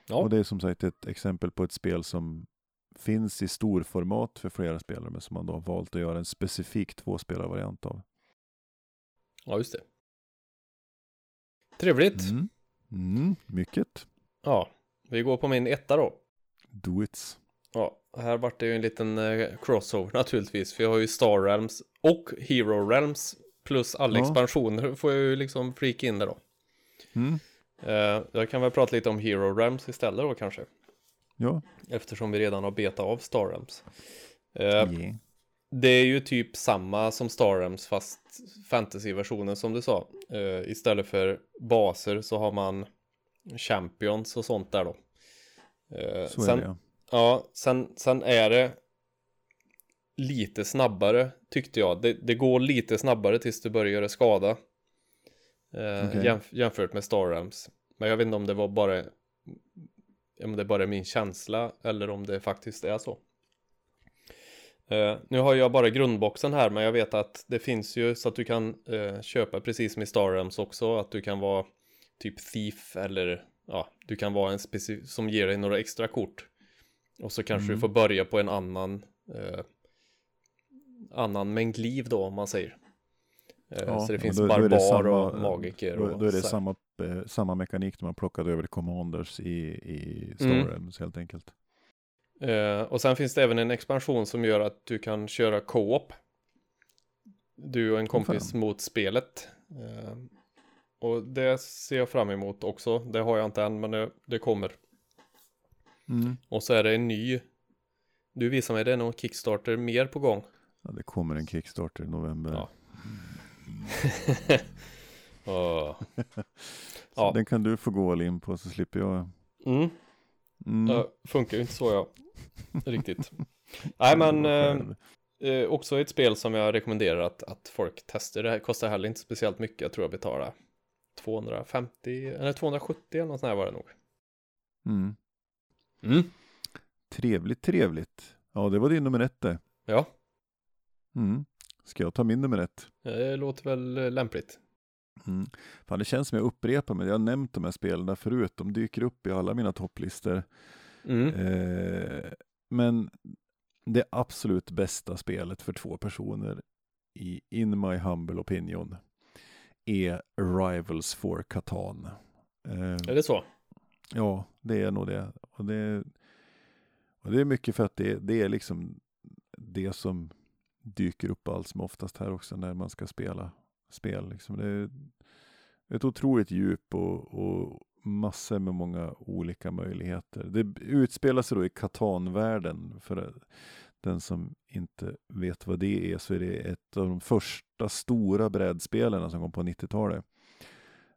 Ja, Och det är som sagt ett exempel på ett spel som finns i storformat för flera spelare men som man då har valt att göra en specifik tvåspelarvariant av. ja just det. Trevligt. Mm. Mm, mycket. Ja, vi går på min etta då. Do it. Ja, här vart det ju en liten eh, crossover *laughs* naturligtvis. För jag har ju Star Realms och Hero Realms plus alla Ja. expansioner får jag ju liksom flika in där då. Mm. Eh, jag kan väl prata lite om Hero Realms istället då kanske. Ja. Eftersom vi redan har betat av Star Realms. Eh, Yeah. Det är ju typ samma som Star Realms fast fantasy-versionen som du sa. Eh, istället för baser så har man champions och sånt där då. Eh, Så är sen, det ja. Ja, sen, sen är det lite snabbare tyckte jag. Det, det går lite snabbare tills du börjar göra skada. Eh, Okej. jämf- jämfört med Star Realms. Men jag vet inte om det var bara om det bara är min känsla eller om det faktiskt är så. Eh, nu har jag bara grundboxen här men jag vet att det finns ju så att du kan eh, köpa precis som i Star Realms också att du kan vara typ thief eller ja, du kan vara en specifik som ger dig några extra kort. Och så kanske Mm. du får börja på en annan eh, annan mängd liv då om man säger. Eh, Ja, så det finns då- då är det barbar samma- och magiker. Då, då är det samma, eh, samma mekanik när man plockade över Commanders i, i Mm. Realms helt enkelt. Eh, och sen finns det även en expansion som gör att du kan köra co-op. Du och en kompis fan. mot spelet. Eh, och det ser jag fram emot också. Det har jag inte än men det, det kommer. Mm. Och så är det en ny. Du visar mig det är någon Kickstarter mer på gång. Ja, det kommer en Kickstarter i november. Ja. *laughs* Så Ja. Den kan du få gå all in på så slipper jag. Mm. Mm. Ja, funkar ju inte så ja. *laughs* Riktigt. Nej men eh, eh, också ett spel som jag rekommenderar att, att folk testar. Det här kostar heller inte speciellt mycket. Jag tror jag betalar 250 eller 270 eller något sånt här var det nog. Mm. Mm. Trevligt, trevligt. Ja, det var din nummer ett det. Ja, Mm. Ska jag ta min nummer ett? det låter väl eh, lämpligt. Mm. Fan, det känns som jag upprepar mig. Jag har nämnt de här spelen förut. De dyker upp i alla mina topplistor. Mm. Eh, men det absolut bästa spelet för två personer i In My Humble Opinion är Rivals for Catan. Eh, Är det så? ja, det är nog det. Och det, och det är mycket för att det, det är liksom det som dyker upp allt som oftast här också när man ska spela spel. Liksom. Det är ett otroligt djup och, och massor med många olika möjligheter. Det utspelar sig då i Catan-världen. För den som inte vet vad det är så är det ett av de första stora brädspelen som kom på 90-talet.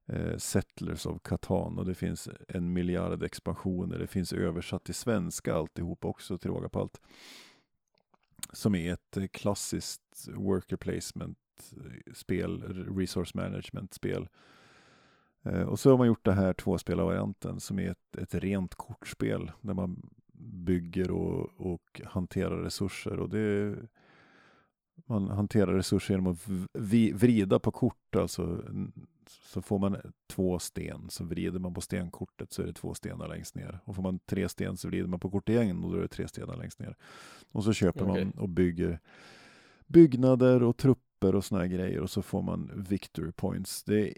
Eh, Settlers of Catan och det finns en miljard expansioner. Det finns översatt till svenska alltihop också till råga på allt. Som är ett eh, klassiskt worker placement spel, resource management spel. Eh, och så har man gjort det här tvåspelarvarianten som är ett, ett rent kortspel där man bygger och, och hanterar resurser. Och det, man hanterar resurser genom att vrida på kort. Alltså, så får man två sten, så vrider man på stenkortet så är det två stenar längst ner. Och får man tre sten så vrider man på kortet igen och då är det tre stenar längst ner. Och så köper Okej. man och bygger byggnader och trupper och såna här grejer och så får man victory points. Det är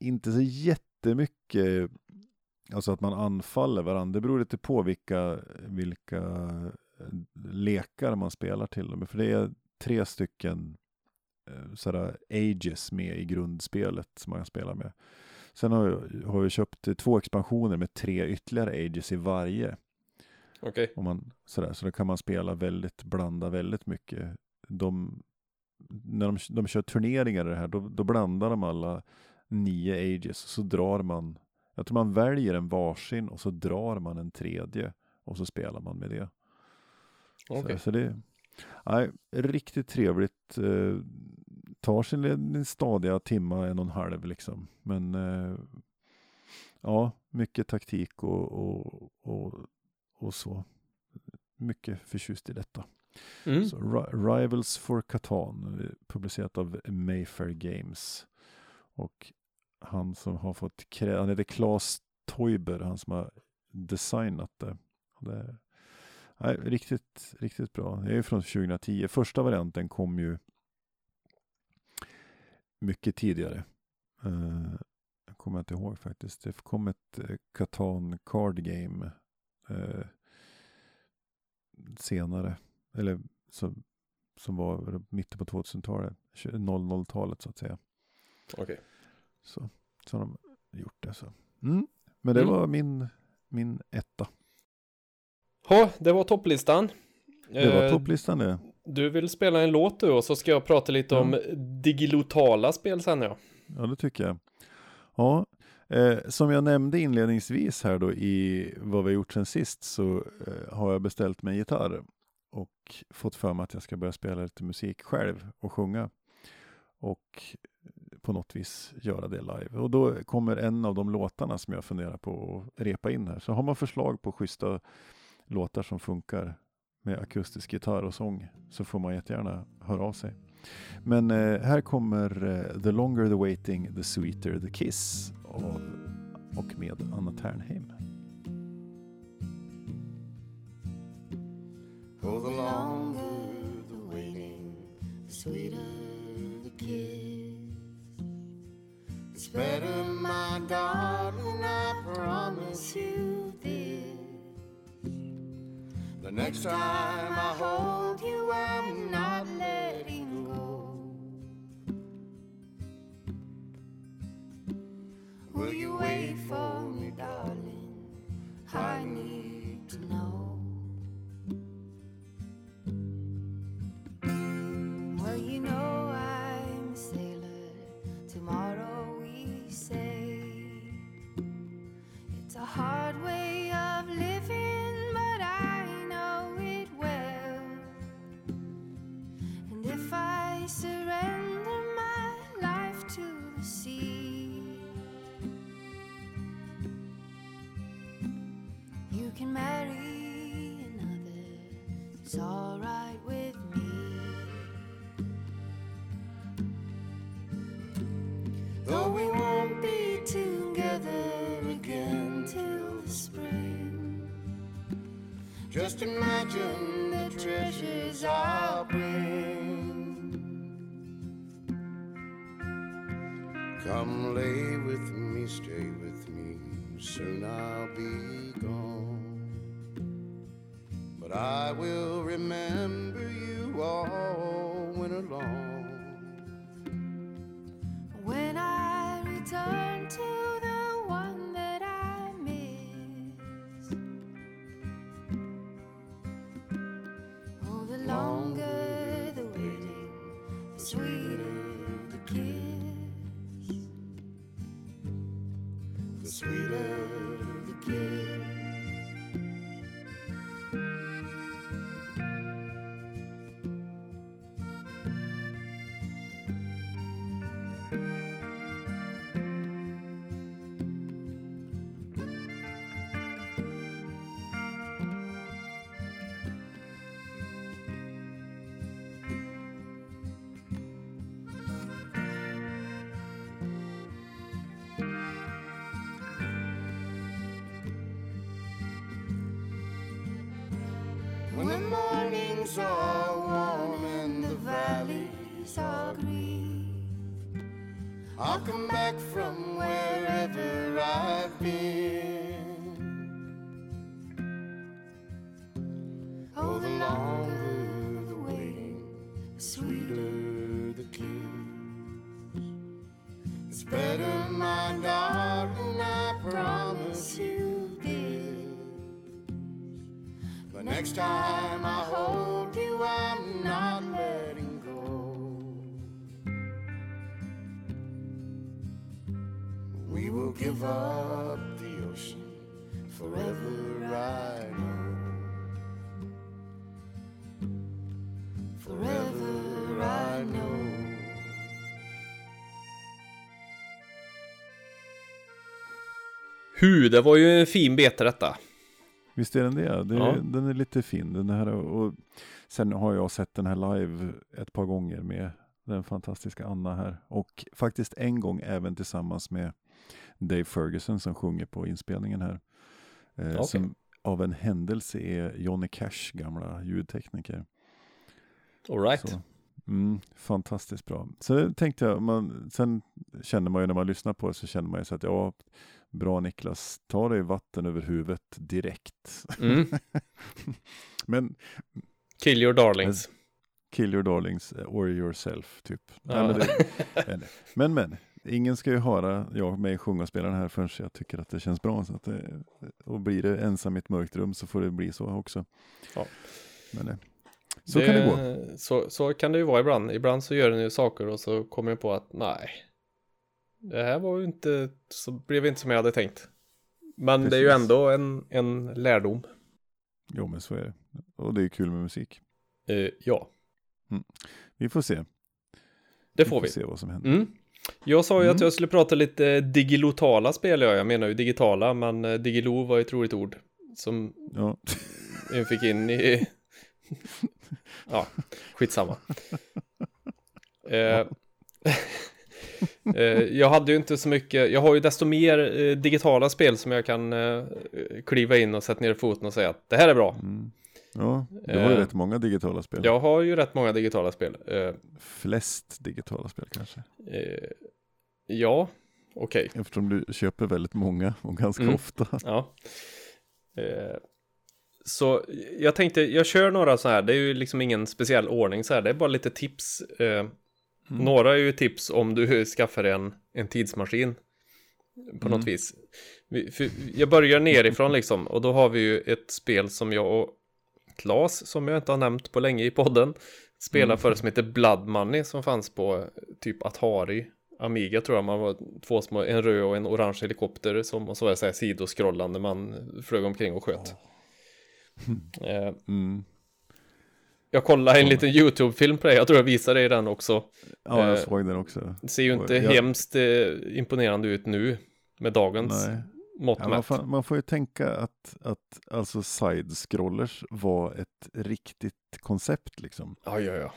inte så jättemycket Alltså att man anfaller varandra. Det beror lite på vilka, vilka eh, lekar man spelar till och med. För det är tre stycken sådär ages med i grundspelet som man kan spela med. Sen har jag, har jag köpt två expansioner med tre ytterligare ages i varje. Okej. Om man, sådär, så då kan man spela väldigt, blanda väldigt mycket. De, när de, de kör turneringar i det här, då, då blandar de alla nio ages. Så drar man, jag tror man väljer en varsin och så drar man en tredje. Och så spelar man med det. Okej. Så, så det nej, riktigt trevligt. Tar sin stadiga timma, en och en halv liksom. Men eh, ja, mycket taktik och, och, och, och så. Mycket förtjust i detta. Mm. Så, Ri- Rivals for Catan, publicerat av Mayfair Games. Och han som har fått, krä- han heter Claes Teuber, han som har designat det. Det nej, riktigt, riktigt bra. Det är från 2010. Första varianten kom ju mycket tidigare. Uh, jag kommer inte ihåg faktiskt. Det kom ett uh, Catan Card Game eh, senare. Eller som, som var mitten på 2000-talet. 00-talet så att säga. Okej. Så, så har de gjort det så. Mm. Men det Mm. var min, min etta. Ja, det var topplistan. Det var Eh, topplistan det. Du vill spela en låt du och så ska jag prata lite Ja. om digilotala spel sen ja. Ja, det tycker jag. Ja, eh, som jag nämnde inledningsvis här då i vad vi har gjort sen sist så eh, har jag beställt mig gitarr och fått för mig att jag ska börja spela lite musik själv och sjunga och på något vis göra det live. Och då kommer en av de låtarna som jag funderar på att repa in här. Så har man förslag på schyssta låtar som funkar med akustisk gitarr och sång så får man jättegärna höra av sig. Men eh, här kommer eh, The Longer the Waiting, The Sweeter the Kiss av och med Anna Ternheim. Oh, the longer the waiting, the sweeter next time I hold you, I'm Just imagine the treasures I'll bring. Come lay with me, stay with me. Soon I'll be gone. But I will love king mornings are warm and the valleys are green, I'll come back from Hu, det var ju en fin bete detta. Visst är den det? det Ja. Den är lite fin. Den här, och sen har jag sett den här live ett par gånger med den fantastiska Anna här. Och faktiskt en gång även tillsammans med Dave Ferguson som sjunger på inspelningen här. Eh, Okej. Som av en händelse är Johnny Cash gamla ljudtekniker. Alright. Så, mm, fantastiskt bra. Så tänkte jag, man, sen känner man ju när man lyssnar på det så känner man ju så att ja, bra Niklas, ta dig vatten över huvudet direkt. Mm. *laughs* Men Kill your darlings. kill your darlings eh, or yourself typ. Nej, Ja. men, det, *laughs* men, men ingen ska ju höra jag mig sjunga och spela den här förrän jag tycker att det känns bra. Så att det, och blir det ensam i ett mörkt rum så får det bli så också. Ja. Men, eh, så kan det gå. Så, så kan det ju vara ibland. Ibland så gör den ju saker och så kommer jag på att nej. Det här var ju inte, så blev inte som jag hade tänkt. Men det är ju Precis. ändå en, en lärdom. Jo men så är det. Och det är kul med musik. Eh, ja, Vi får se. det får vi. se vad som händer. Mm. Jag sa ju Mm. att jag skulle prata lite digilotala spel, ja. jag menar ju digitala, men eh, digilo var ett roligt ord som Ja. *laughs* jag fick in i... *laughs* ja, skitsamma. *laughs* Eh, jag hade ju inte så mycket, jag har ju desto mer eh, digitala spel som jag kan eh, kliva in och sätta ner foten och säga att det här är bra. Mm. Ja, du har ju Eh, rätt många digitala spel. Jag har ju rätt många digitala spel. Eh, Flest digitala spel kanske. eh, ja, okej. Eftersom du köper väldigt många och ganska Mm. ofta. Ja. Eh, så jag tänkte, jag kör några så här, det är ju liksom ingen speciell ordning så här, det är bara lite tips. Eh, Mm. Några är ju tips om du *laughs* skaffar en, en tidsmaskin på något Mm. vis. Vi, jag börjar nerifrån liksom, och då har vi ju ett spel som jag och Klas, som jag inte har nämnt på länge i podden, spelar Mm. för som heter Blood Money som fanns på eh, typ Atari. Amiga tror jag man var två små, en röd och en orange helikopter som och så var det så här sidoskrollande man flög omkring och sköt. *laughs* Eh, Mm. Jag kollade en liten YouTube-film på det, jag tror jag visade dig den också. Ja, jag Eh, såg den också. Det ser ju inte Jag- hemskt eh, imponerande ut nu med dagens Nej. mått Ja, man, får, man får ju tänka att, att alltså side-scrollers var ett riktigt koncept liksom. Ja, ja, ja.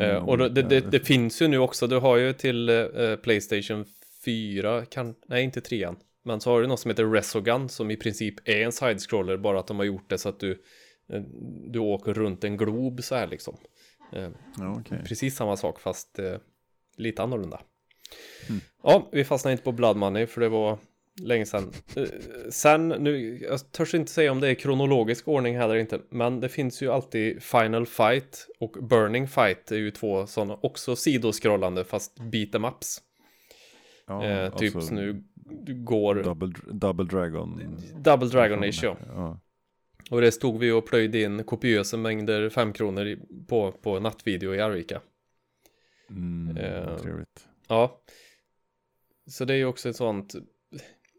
Eh, och det, det, det, finns ju nu också, du har ju till eh, Playstation 4, kan, nej inte 3 men så har du något som heter Resogun som i princip är en side-scroller, bara att de har gjort det så att du, eh, du åker runt en glob så här liksom. Eh, ja, okej. Precis samma sak fast eh, lite annorlunda. Mm. Ja, vi fastnade inte på Blood Money för det var länge sedan. Eh, sen, nu, jag törs inte säga om det är kronologisk ordning heller inte, men det finns ju alltid Final Fight och Burning Fight är ju två sådana också sidoskrollande fast beat em ups. Ja, eh, typ alltså, nu går Double, double Dragon. Double Dragon Age ja. ja. Och det stod vi och plöjde in kopiösa mängder 5 kronor i- på, på nattvideo i Arvika. Mm, Eh, trevligt. Ja. Så det är ju också ett sånt.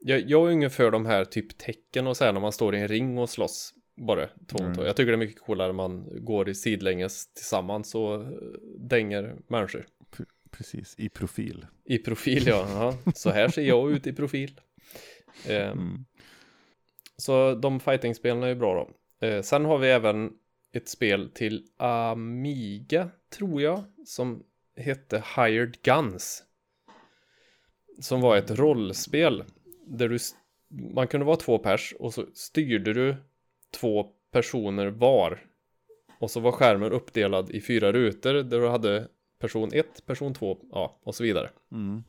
Jag, jag är ingen för de här typ tecken och så här när man står i en ring och slåss. Bara två Mm. Jag tycker det är mycket coolare när man går i sidlänges tillsammans och eh, dänger människor. Precis, i profil. I profil ja. ja. Så här ser jag ut i profil. *laughs* Eh, Mm. Så de fightingspelen är ju bra då. Eh, sen har vi även ett spel till Amiga, tror jag, som hette Hired Guns. Som var ett rollspel där du, man kunde vara två pers och så styrde du två personer var. Och så var skärmen uppdelad i fyra rutor där du hade person 1, person 2, ja och så vidare. Mm.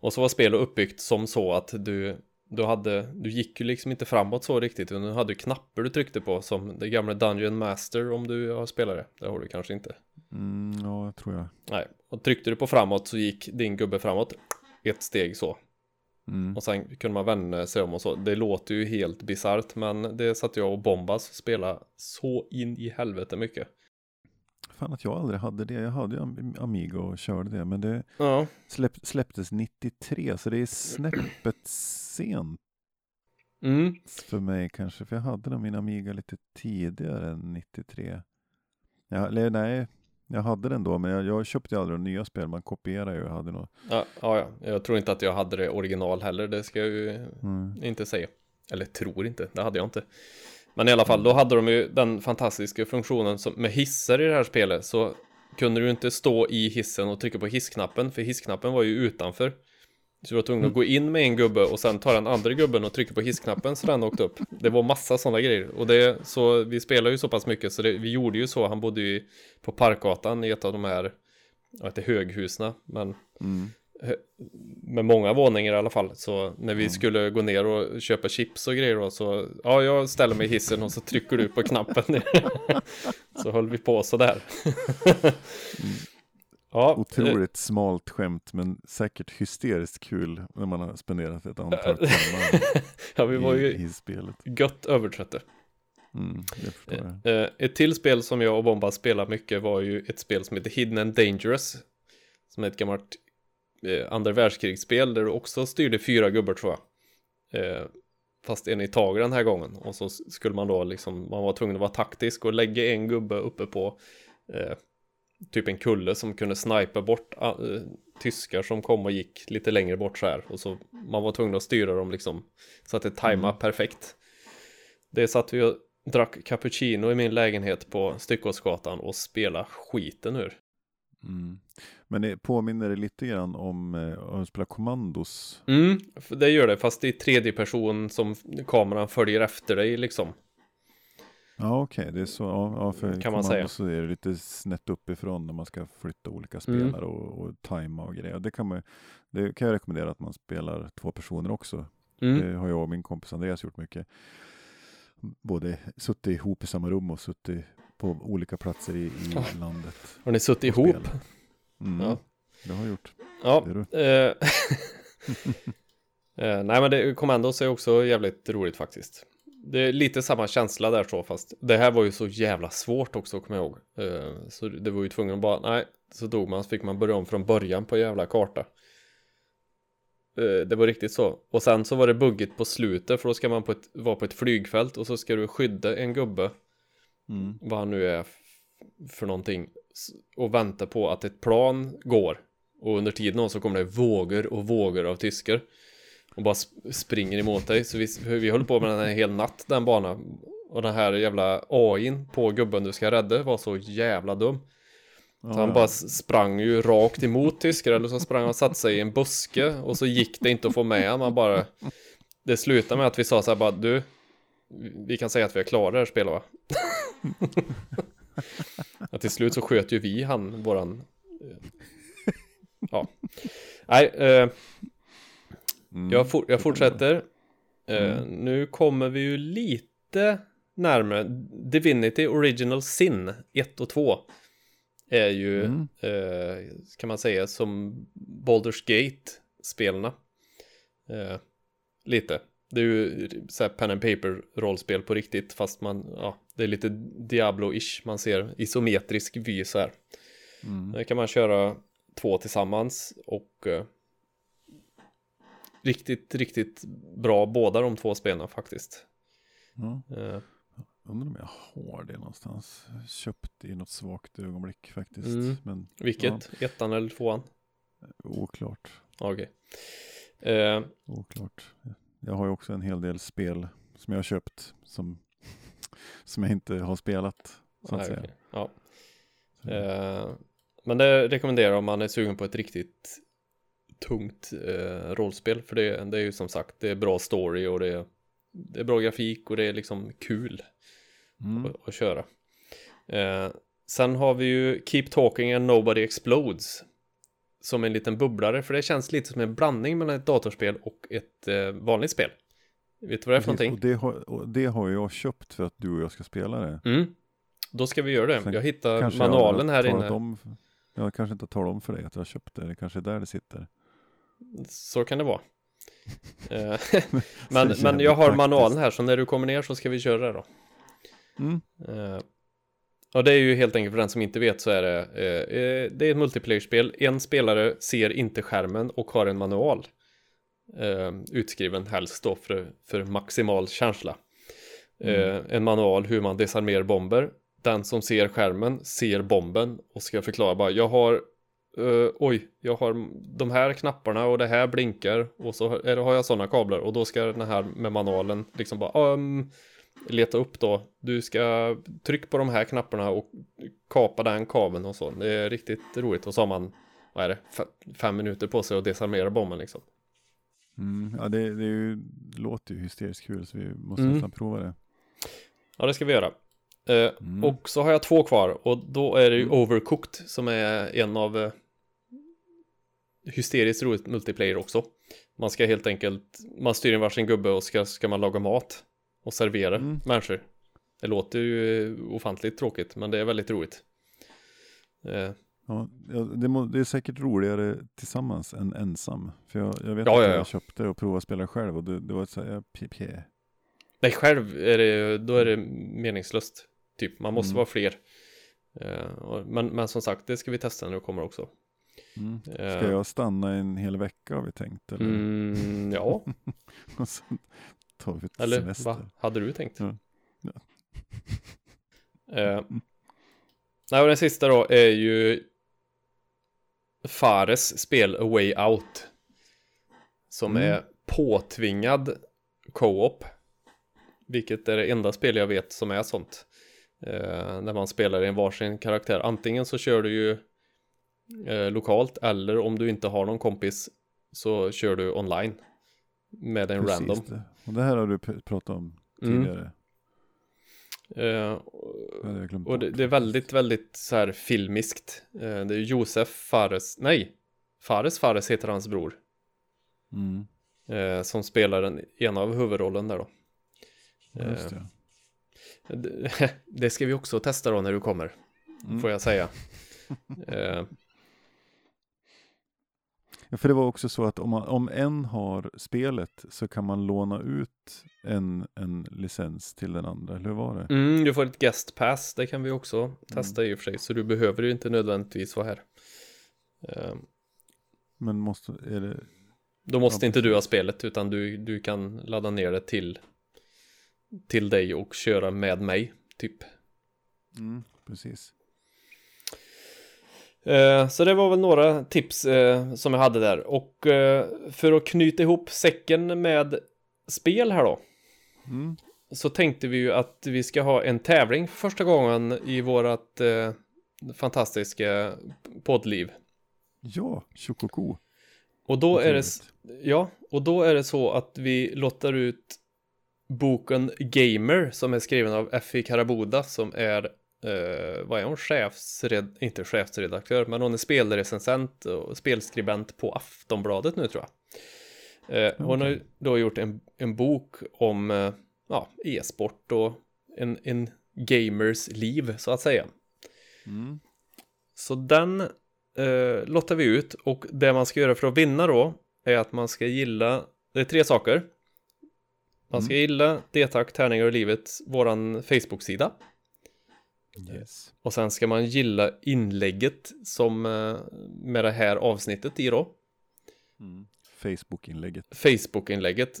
Och så var spelet uppbyggt som så att du, du hade, du gick ju liksom inte framåt så riktigt utan du hade knappar du tryckte på som det gamla Dungeon Master om du har spelat det. Det har du kanske inte. Mm, ja, tror jag. Nej, och tryckte du på framåt så gick din gubbe framåt ett steg så. Mm. Och sen kunde man vända sig om och så. Det låter ju helt bisarrt men det satt jag och Bombas och spela så in i helvete mycket. Fan att jag aldrig hade det. Jag hade ju Am- Amiga och körde det. Men det Ja, släpp, släpptes 93 så det är snäppet sent mm. för mig kanske. För jag hade nog min Amiga lite tidigare än 93. Jag, eller nej, jag hade den då men jag, jag köpte aldrig nya spel. Man kopierar ju och hade nog. Ja, ja, ja, jag tror inte att jag hade det original heller. Det ska jag ju Mm. inte säga. Eller tror inte, det hade jag inte. Men i alla fall, då hade de ju den fantastiska funktionen som, med hissar i det här spelet. Så kunde du inte stå i hissen och trycka på hissknappen, för hissknappen var ju utanför. Så du var tvungen att gå in med en gubbe och sen ta den andra gubben och trycka på hissknappen så den åkte upp. Det var massa sådana grejer. Och det, så vi spelar ju så pass mycket så det, vi gjorde ju så. Han bodde ju på Parkgatan i ett av de här, jag vet inte, höghusna. Men Mm. Med många våningar i alla fall. Så när vi skulle gå ner och köpa chips och grejer då, så ja, jag ställer mig i hissen och så trycker du på knappen. *laughs* så höll vi på sådär. ja, eh, Otroligt smalt skämt men säkert hysteriskt kul när man har spenderat ett antal *laughs* timmar ja, vi var i, ju i spelet. gött övertrötta. Mm, jag. Eh, ett till spel som jag och Bomba spelade mycket var ju ett spel som heter Hidden and Dangerous. Som är ett gammalt eh, andra världskrigsspel där du också styrde fyra gubbar tror jag. Eh, fast en i taget den här gången. Och så skulle man då liksom, man var tvungen att vara taktisk och lägga en gubbe uppe på eh, typ en kulle som kunde snipa bort eh, tyskar som kom och gick lite längre bort så här. Och så man var tvungen att styra dem liksom så att det tajmade perfekt. Det satt vi och drack cappuccino i min lägenhet på Styckåsgatan och spela skiten ur. Mm. Men det påminner det lite grann om eh, att spela kommandos. Mm, det gör det, fast det är tredje person som kameran följer efter dig liksom. Ja okej, det är så. Ja, för Kan man säga. så är det lite snett uppifrån när man ska flytta olika Mm. spelare och, och tajma och grejer. Det kan, man, det kan jag rekommendera att man spelar två personer också. Mm. Det har jag och min kompis Andreas gjort mycket. Både suttit ihop i samma rum och suttit på olika platser i, i Ja. landet. Har ni suttit ihop? Mm, Ja. Det har jag gjort. Ja. Det. Eh, *laughs* eh, nej men det, Commandos är också jävligt roligt faktiskt. Det är lite samma känsla där så fast det här var ju så jävla svårt också kommer jag ihåg. Eh, så det var ju tvungen att bara, nej, så dog man så fick man börja om från början på jävla karta. Eh, det var riktigt så. Och sen så var det buggigt på slutet för då ska man på ett, vara på ett flygfält och så ska du skydda en gubbe Mm. vad han nu är för någonting och vänta på att ett plan går. Och under tiden så kommer det vågor och vågor av tyskar. Och bara sp- springer emot dig. Så vi, vi höll på med den här hel natt den banan. Och den här jävla AIn på gubben du ska rädda var så jävla dum. Så han bara sprang ju rakt emot tyskar. Eller så sprang han och satte sig i en buske. Och så gick det inte att få med man bara Det slutade med att vi sa så här bara du Vi kan säga att vi är klara det här spelet va? *laughs* att till slut så sköt ju vi han våran eh, Ja Nej eh, Mm. jag, for, jag fortsätter eh, Mm. Nu kommer vi ju lite närmare Divinity Original Sin 1 och 2 Är ju Mm. eh, kan man säga som Baldur's Gate spelarna eh, Lite Det är ju så här pen and paper rollspel på riktigt fast man ja det är lite Diablo-ish man ser isometrisk vy så här Mm. Där kan man köra två tillsammans och eh, riktigt, riktigt bra båda de två spelen faktiskt. Ja. Eh, Undrar om jag har det någonstans. Köpt i något svagt ögonblick faktiskt. Mm. Men vilket? Ettan eller tvåan? oklart. Ja, Okej. Eh, Oklart. Jag har ju också en hel del spel som jag har köpt som, *laughs* som jag inte har spelat. Så att nej, säga. okej. Ja. Eh, men det rekommenderar jag om man är sugen på ett riktigt tungt eh, rollspel. För det, det är ju som sagt, det är bra story och det är, det är bra grafik och det är liksom kul. Mm. att, att köra. Eh, sen har vi ju Keep Talking and Nobody Explodes. Som en liten bubblare, för det känns lite som en blandning mellan ett datorspel och ett eh, vanligt spel. Vet du vad det är för någonting? och, det har, och det har jag köpt för att du och jag ska spela det. Mm. Då ska vi göra det. Sen Jag hittar manualen jag här har talat inne. Om, jag kanske inte talar om för dig att jag har köpt det. Det kanske är där det sitter. Så kan det vara. *laughs* Eh, *laughs* men, men jag har manualen här, så när du kommer ner så ska vi köra det då. Mm. Eh, och det är ju helt enkelt för den som inte vet så är det, eh, eh, det är ett multiplayer-spel. En spelare ser inte skärmen och har en manual. Eh, utskriven helst då för, för maximal känsla. Eh, en manual hur man desarmerar bomber. Den som ser skärmen ser bomben och ska förklara bara jag har eh, oj, jag har de här knapparna och det här blinkar och så har jag sådana kablar och då ska den här med manualen liksom bara um, leta upp då. Du ska trycka på de här knapparna och kapa den kabeln och så. Det är riktigt roligt och så har man vad är det, fem minuter på sig att desarmera bomben liksom. Mm. Ja, det, det, är ju, det låter ju hysteriskt kul så vi måste Mm. nästan prova det. Ja, det ska vi göra. Eh, Mm. Och så har jag två kvar och då är det ju Mm. Overcooked som är en av eh, hysteriskt roligt multiplayer också. Man ska helt enkelt, man styr en varsin gubbe och ska, ska man laga mat och servera Mm. människor. Det låter ju eh, ofantligt tråkigt men det är väldigt roligt. Eh, Ja, det, må, det är säkert roligare tillsammans än ensam. För jag, jag vet Ja, att ja, jag ja. köpte och provade att spela själv och det, det var så här, pj, pj. nej, själv är det, då är det meningslöst. Typ, man måste Mm. vara fler. Eh, men, men som sagt, det ska vi testa när det kommer också. Mm. Ska Eh, jag stanna en hel vecka har vi tänkt? Eller, Mm, ja, *laughs* ett eller semester. vad hade du tänkt? Ja. Ja. Eh, nej, och den sista då är ju Fares spel A Way Out. Som Mm. är påtvingad co-op. Vilket är det enda spel jag vet som är sånt. Eh, när man spelar i en varsin karaktär. Antingen så kör du ju eh, lokalt eller om du inte har någon kompis så kör du online. Med en Precis random. Det. Och det här har du pratat om Mm. tidigare. Eh, hade jag glömt Och det, det är väldigt, väldigt så här filmiskt. Eh, Det är Josef Fares, nej, Fares Fares heter hans bror. Mm. Eh, som spelar den ena av huvudrollen där då. Just Eh, det. *laughs* Det, det ska vi också testa då när du kommer, Mm. får jag säga. *laughs* Ja, för det var också så att om, man, om en har spelet så kan man låna ut en, en licens till den andra, eller hur var det? mm, du får ett guest pass, det kan vi också testa i och för sig. Så du behöver ju inte nödvändigtvis vara här. Eh, Men måste, är det, Då måste Ja, inte du ha spelet utan du, du kan ladda ner det till till dig och köra med mig typ. mm, precis. Eh, så det var väl några tips eh, som jag hade där och eh, för att knyta ihop säcken med spel här då Mm. så tänkte vi ju att vi ska ha en tävling för första gången i vårat fantastiska poddliv. Ja, tjockoko. Och då är det. Ja, och då är det så att vi lottar ut boken Gamer som är skriven av Effie Karaboda som är, eh, vad är hon, chefsred, inte chefsredaktör, men hon är spelrecensent och spelskribent på Aftonbladet nu tror jag. Eh, hon har då gjort en, en bok om eh, ja, e-sport och en, en gamers liv så att säga. Mm. Så den eh, lottar vi ut och det man ska göra för att vinna då är att man ska gilla, det är tre saker. Man ska gilla Det tack, tärningar och livet, våran Facebook-sida. Yes. Och sen ska man gilla inlägget som eh, med det här avsnittet i då. Mm. Facebook-inlägget. Facebook-inlägget.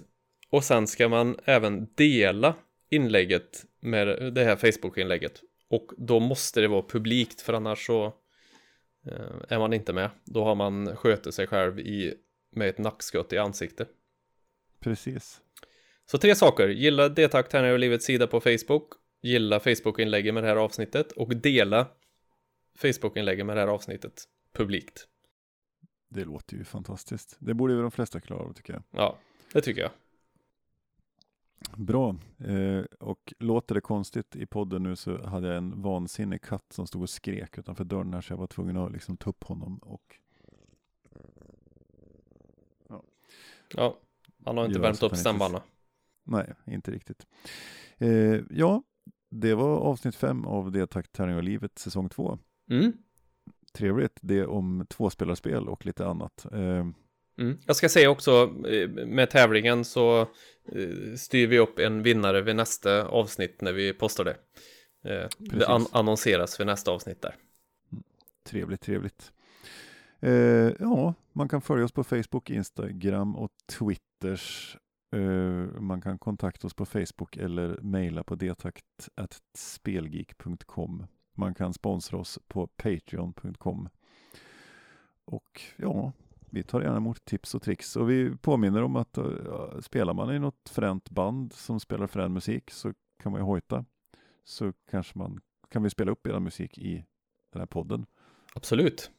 Och sen ska man även dela inlägget med det här Facebook-inlägget. Och då måste det vara publikt för annars så eh, är man inte med. Då har man sköter sig själv i, med ett nackskott i ansiktet. Precis. Så tre saker. Gilla Det tack tärningar och livets sida på Facebook. Gilla Facebook-inlägget med det här avsnittet. Och dela Facebook-inlägget med det här avsnittet publikt. Det låter ju fantastiskt. Det borde ju de flesta klara av tycker jag. Ja, det tycker jag. Bra. Eh, och låter det konstigt i podden nu så hade jag en vansinnig katt som stod och skrek utanför dörren här så jag var tvungen att liksom ta upp honom och Ja, han har inte värmt upp stämbanden. nej, inte riktigt. Eh, ja, det var avsnitt fem av Det tack och livet säsong två. Mm. Trevligt, det är om tvåspelarspel och lite annat. Eh, Mm. Jag ska säga också eh, med tävlingen så eh, styr vi upp en vinnare vid nästa avsnitt när vi postar det. Eh, Det Precis. an- annonseras för nästa avsnitt där. Trevligt, trevligt. Eh, ja, man kan följa oss på Facebook, Instagram och Twitters. Eh, man kan kontakta oss på Facebook eller mejla på detakt.spelgeek.com. Man kan sponsra oss på patreon.com. Och ja, vi tar gärna emot tips och tricks. Och vi påminner om att eh, spelar man i något fränt band som spelar frän musik så kan man ju hojta. Så kanske man kan vi spela upp er musik i den här podden. Absolut.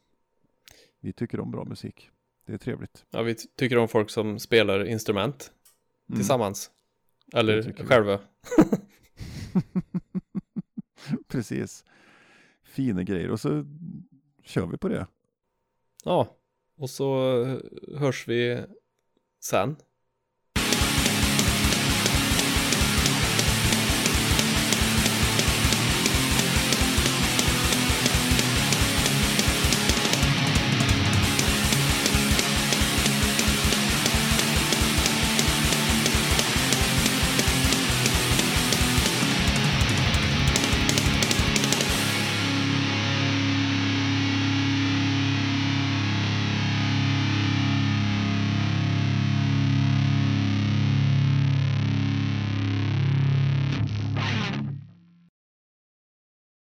Vi tycker om bra musik. Det är trevligt. Ja, vi ty- tycker om folk som spelar instrument. Tillsammans. Det Eller själva. *laughs* Precis. Fina grejer och så kör vi på det. Ja, och så eh, hörs vi sen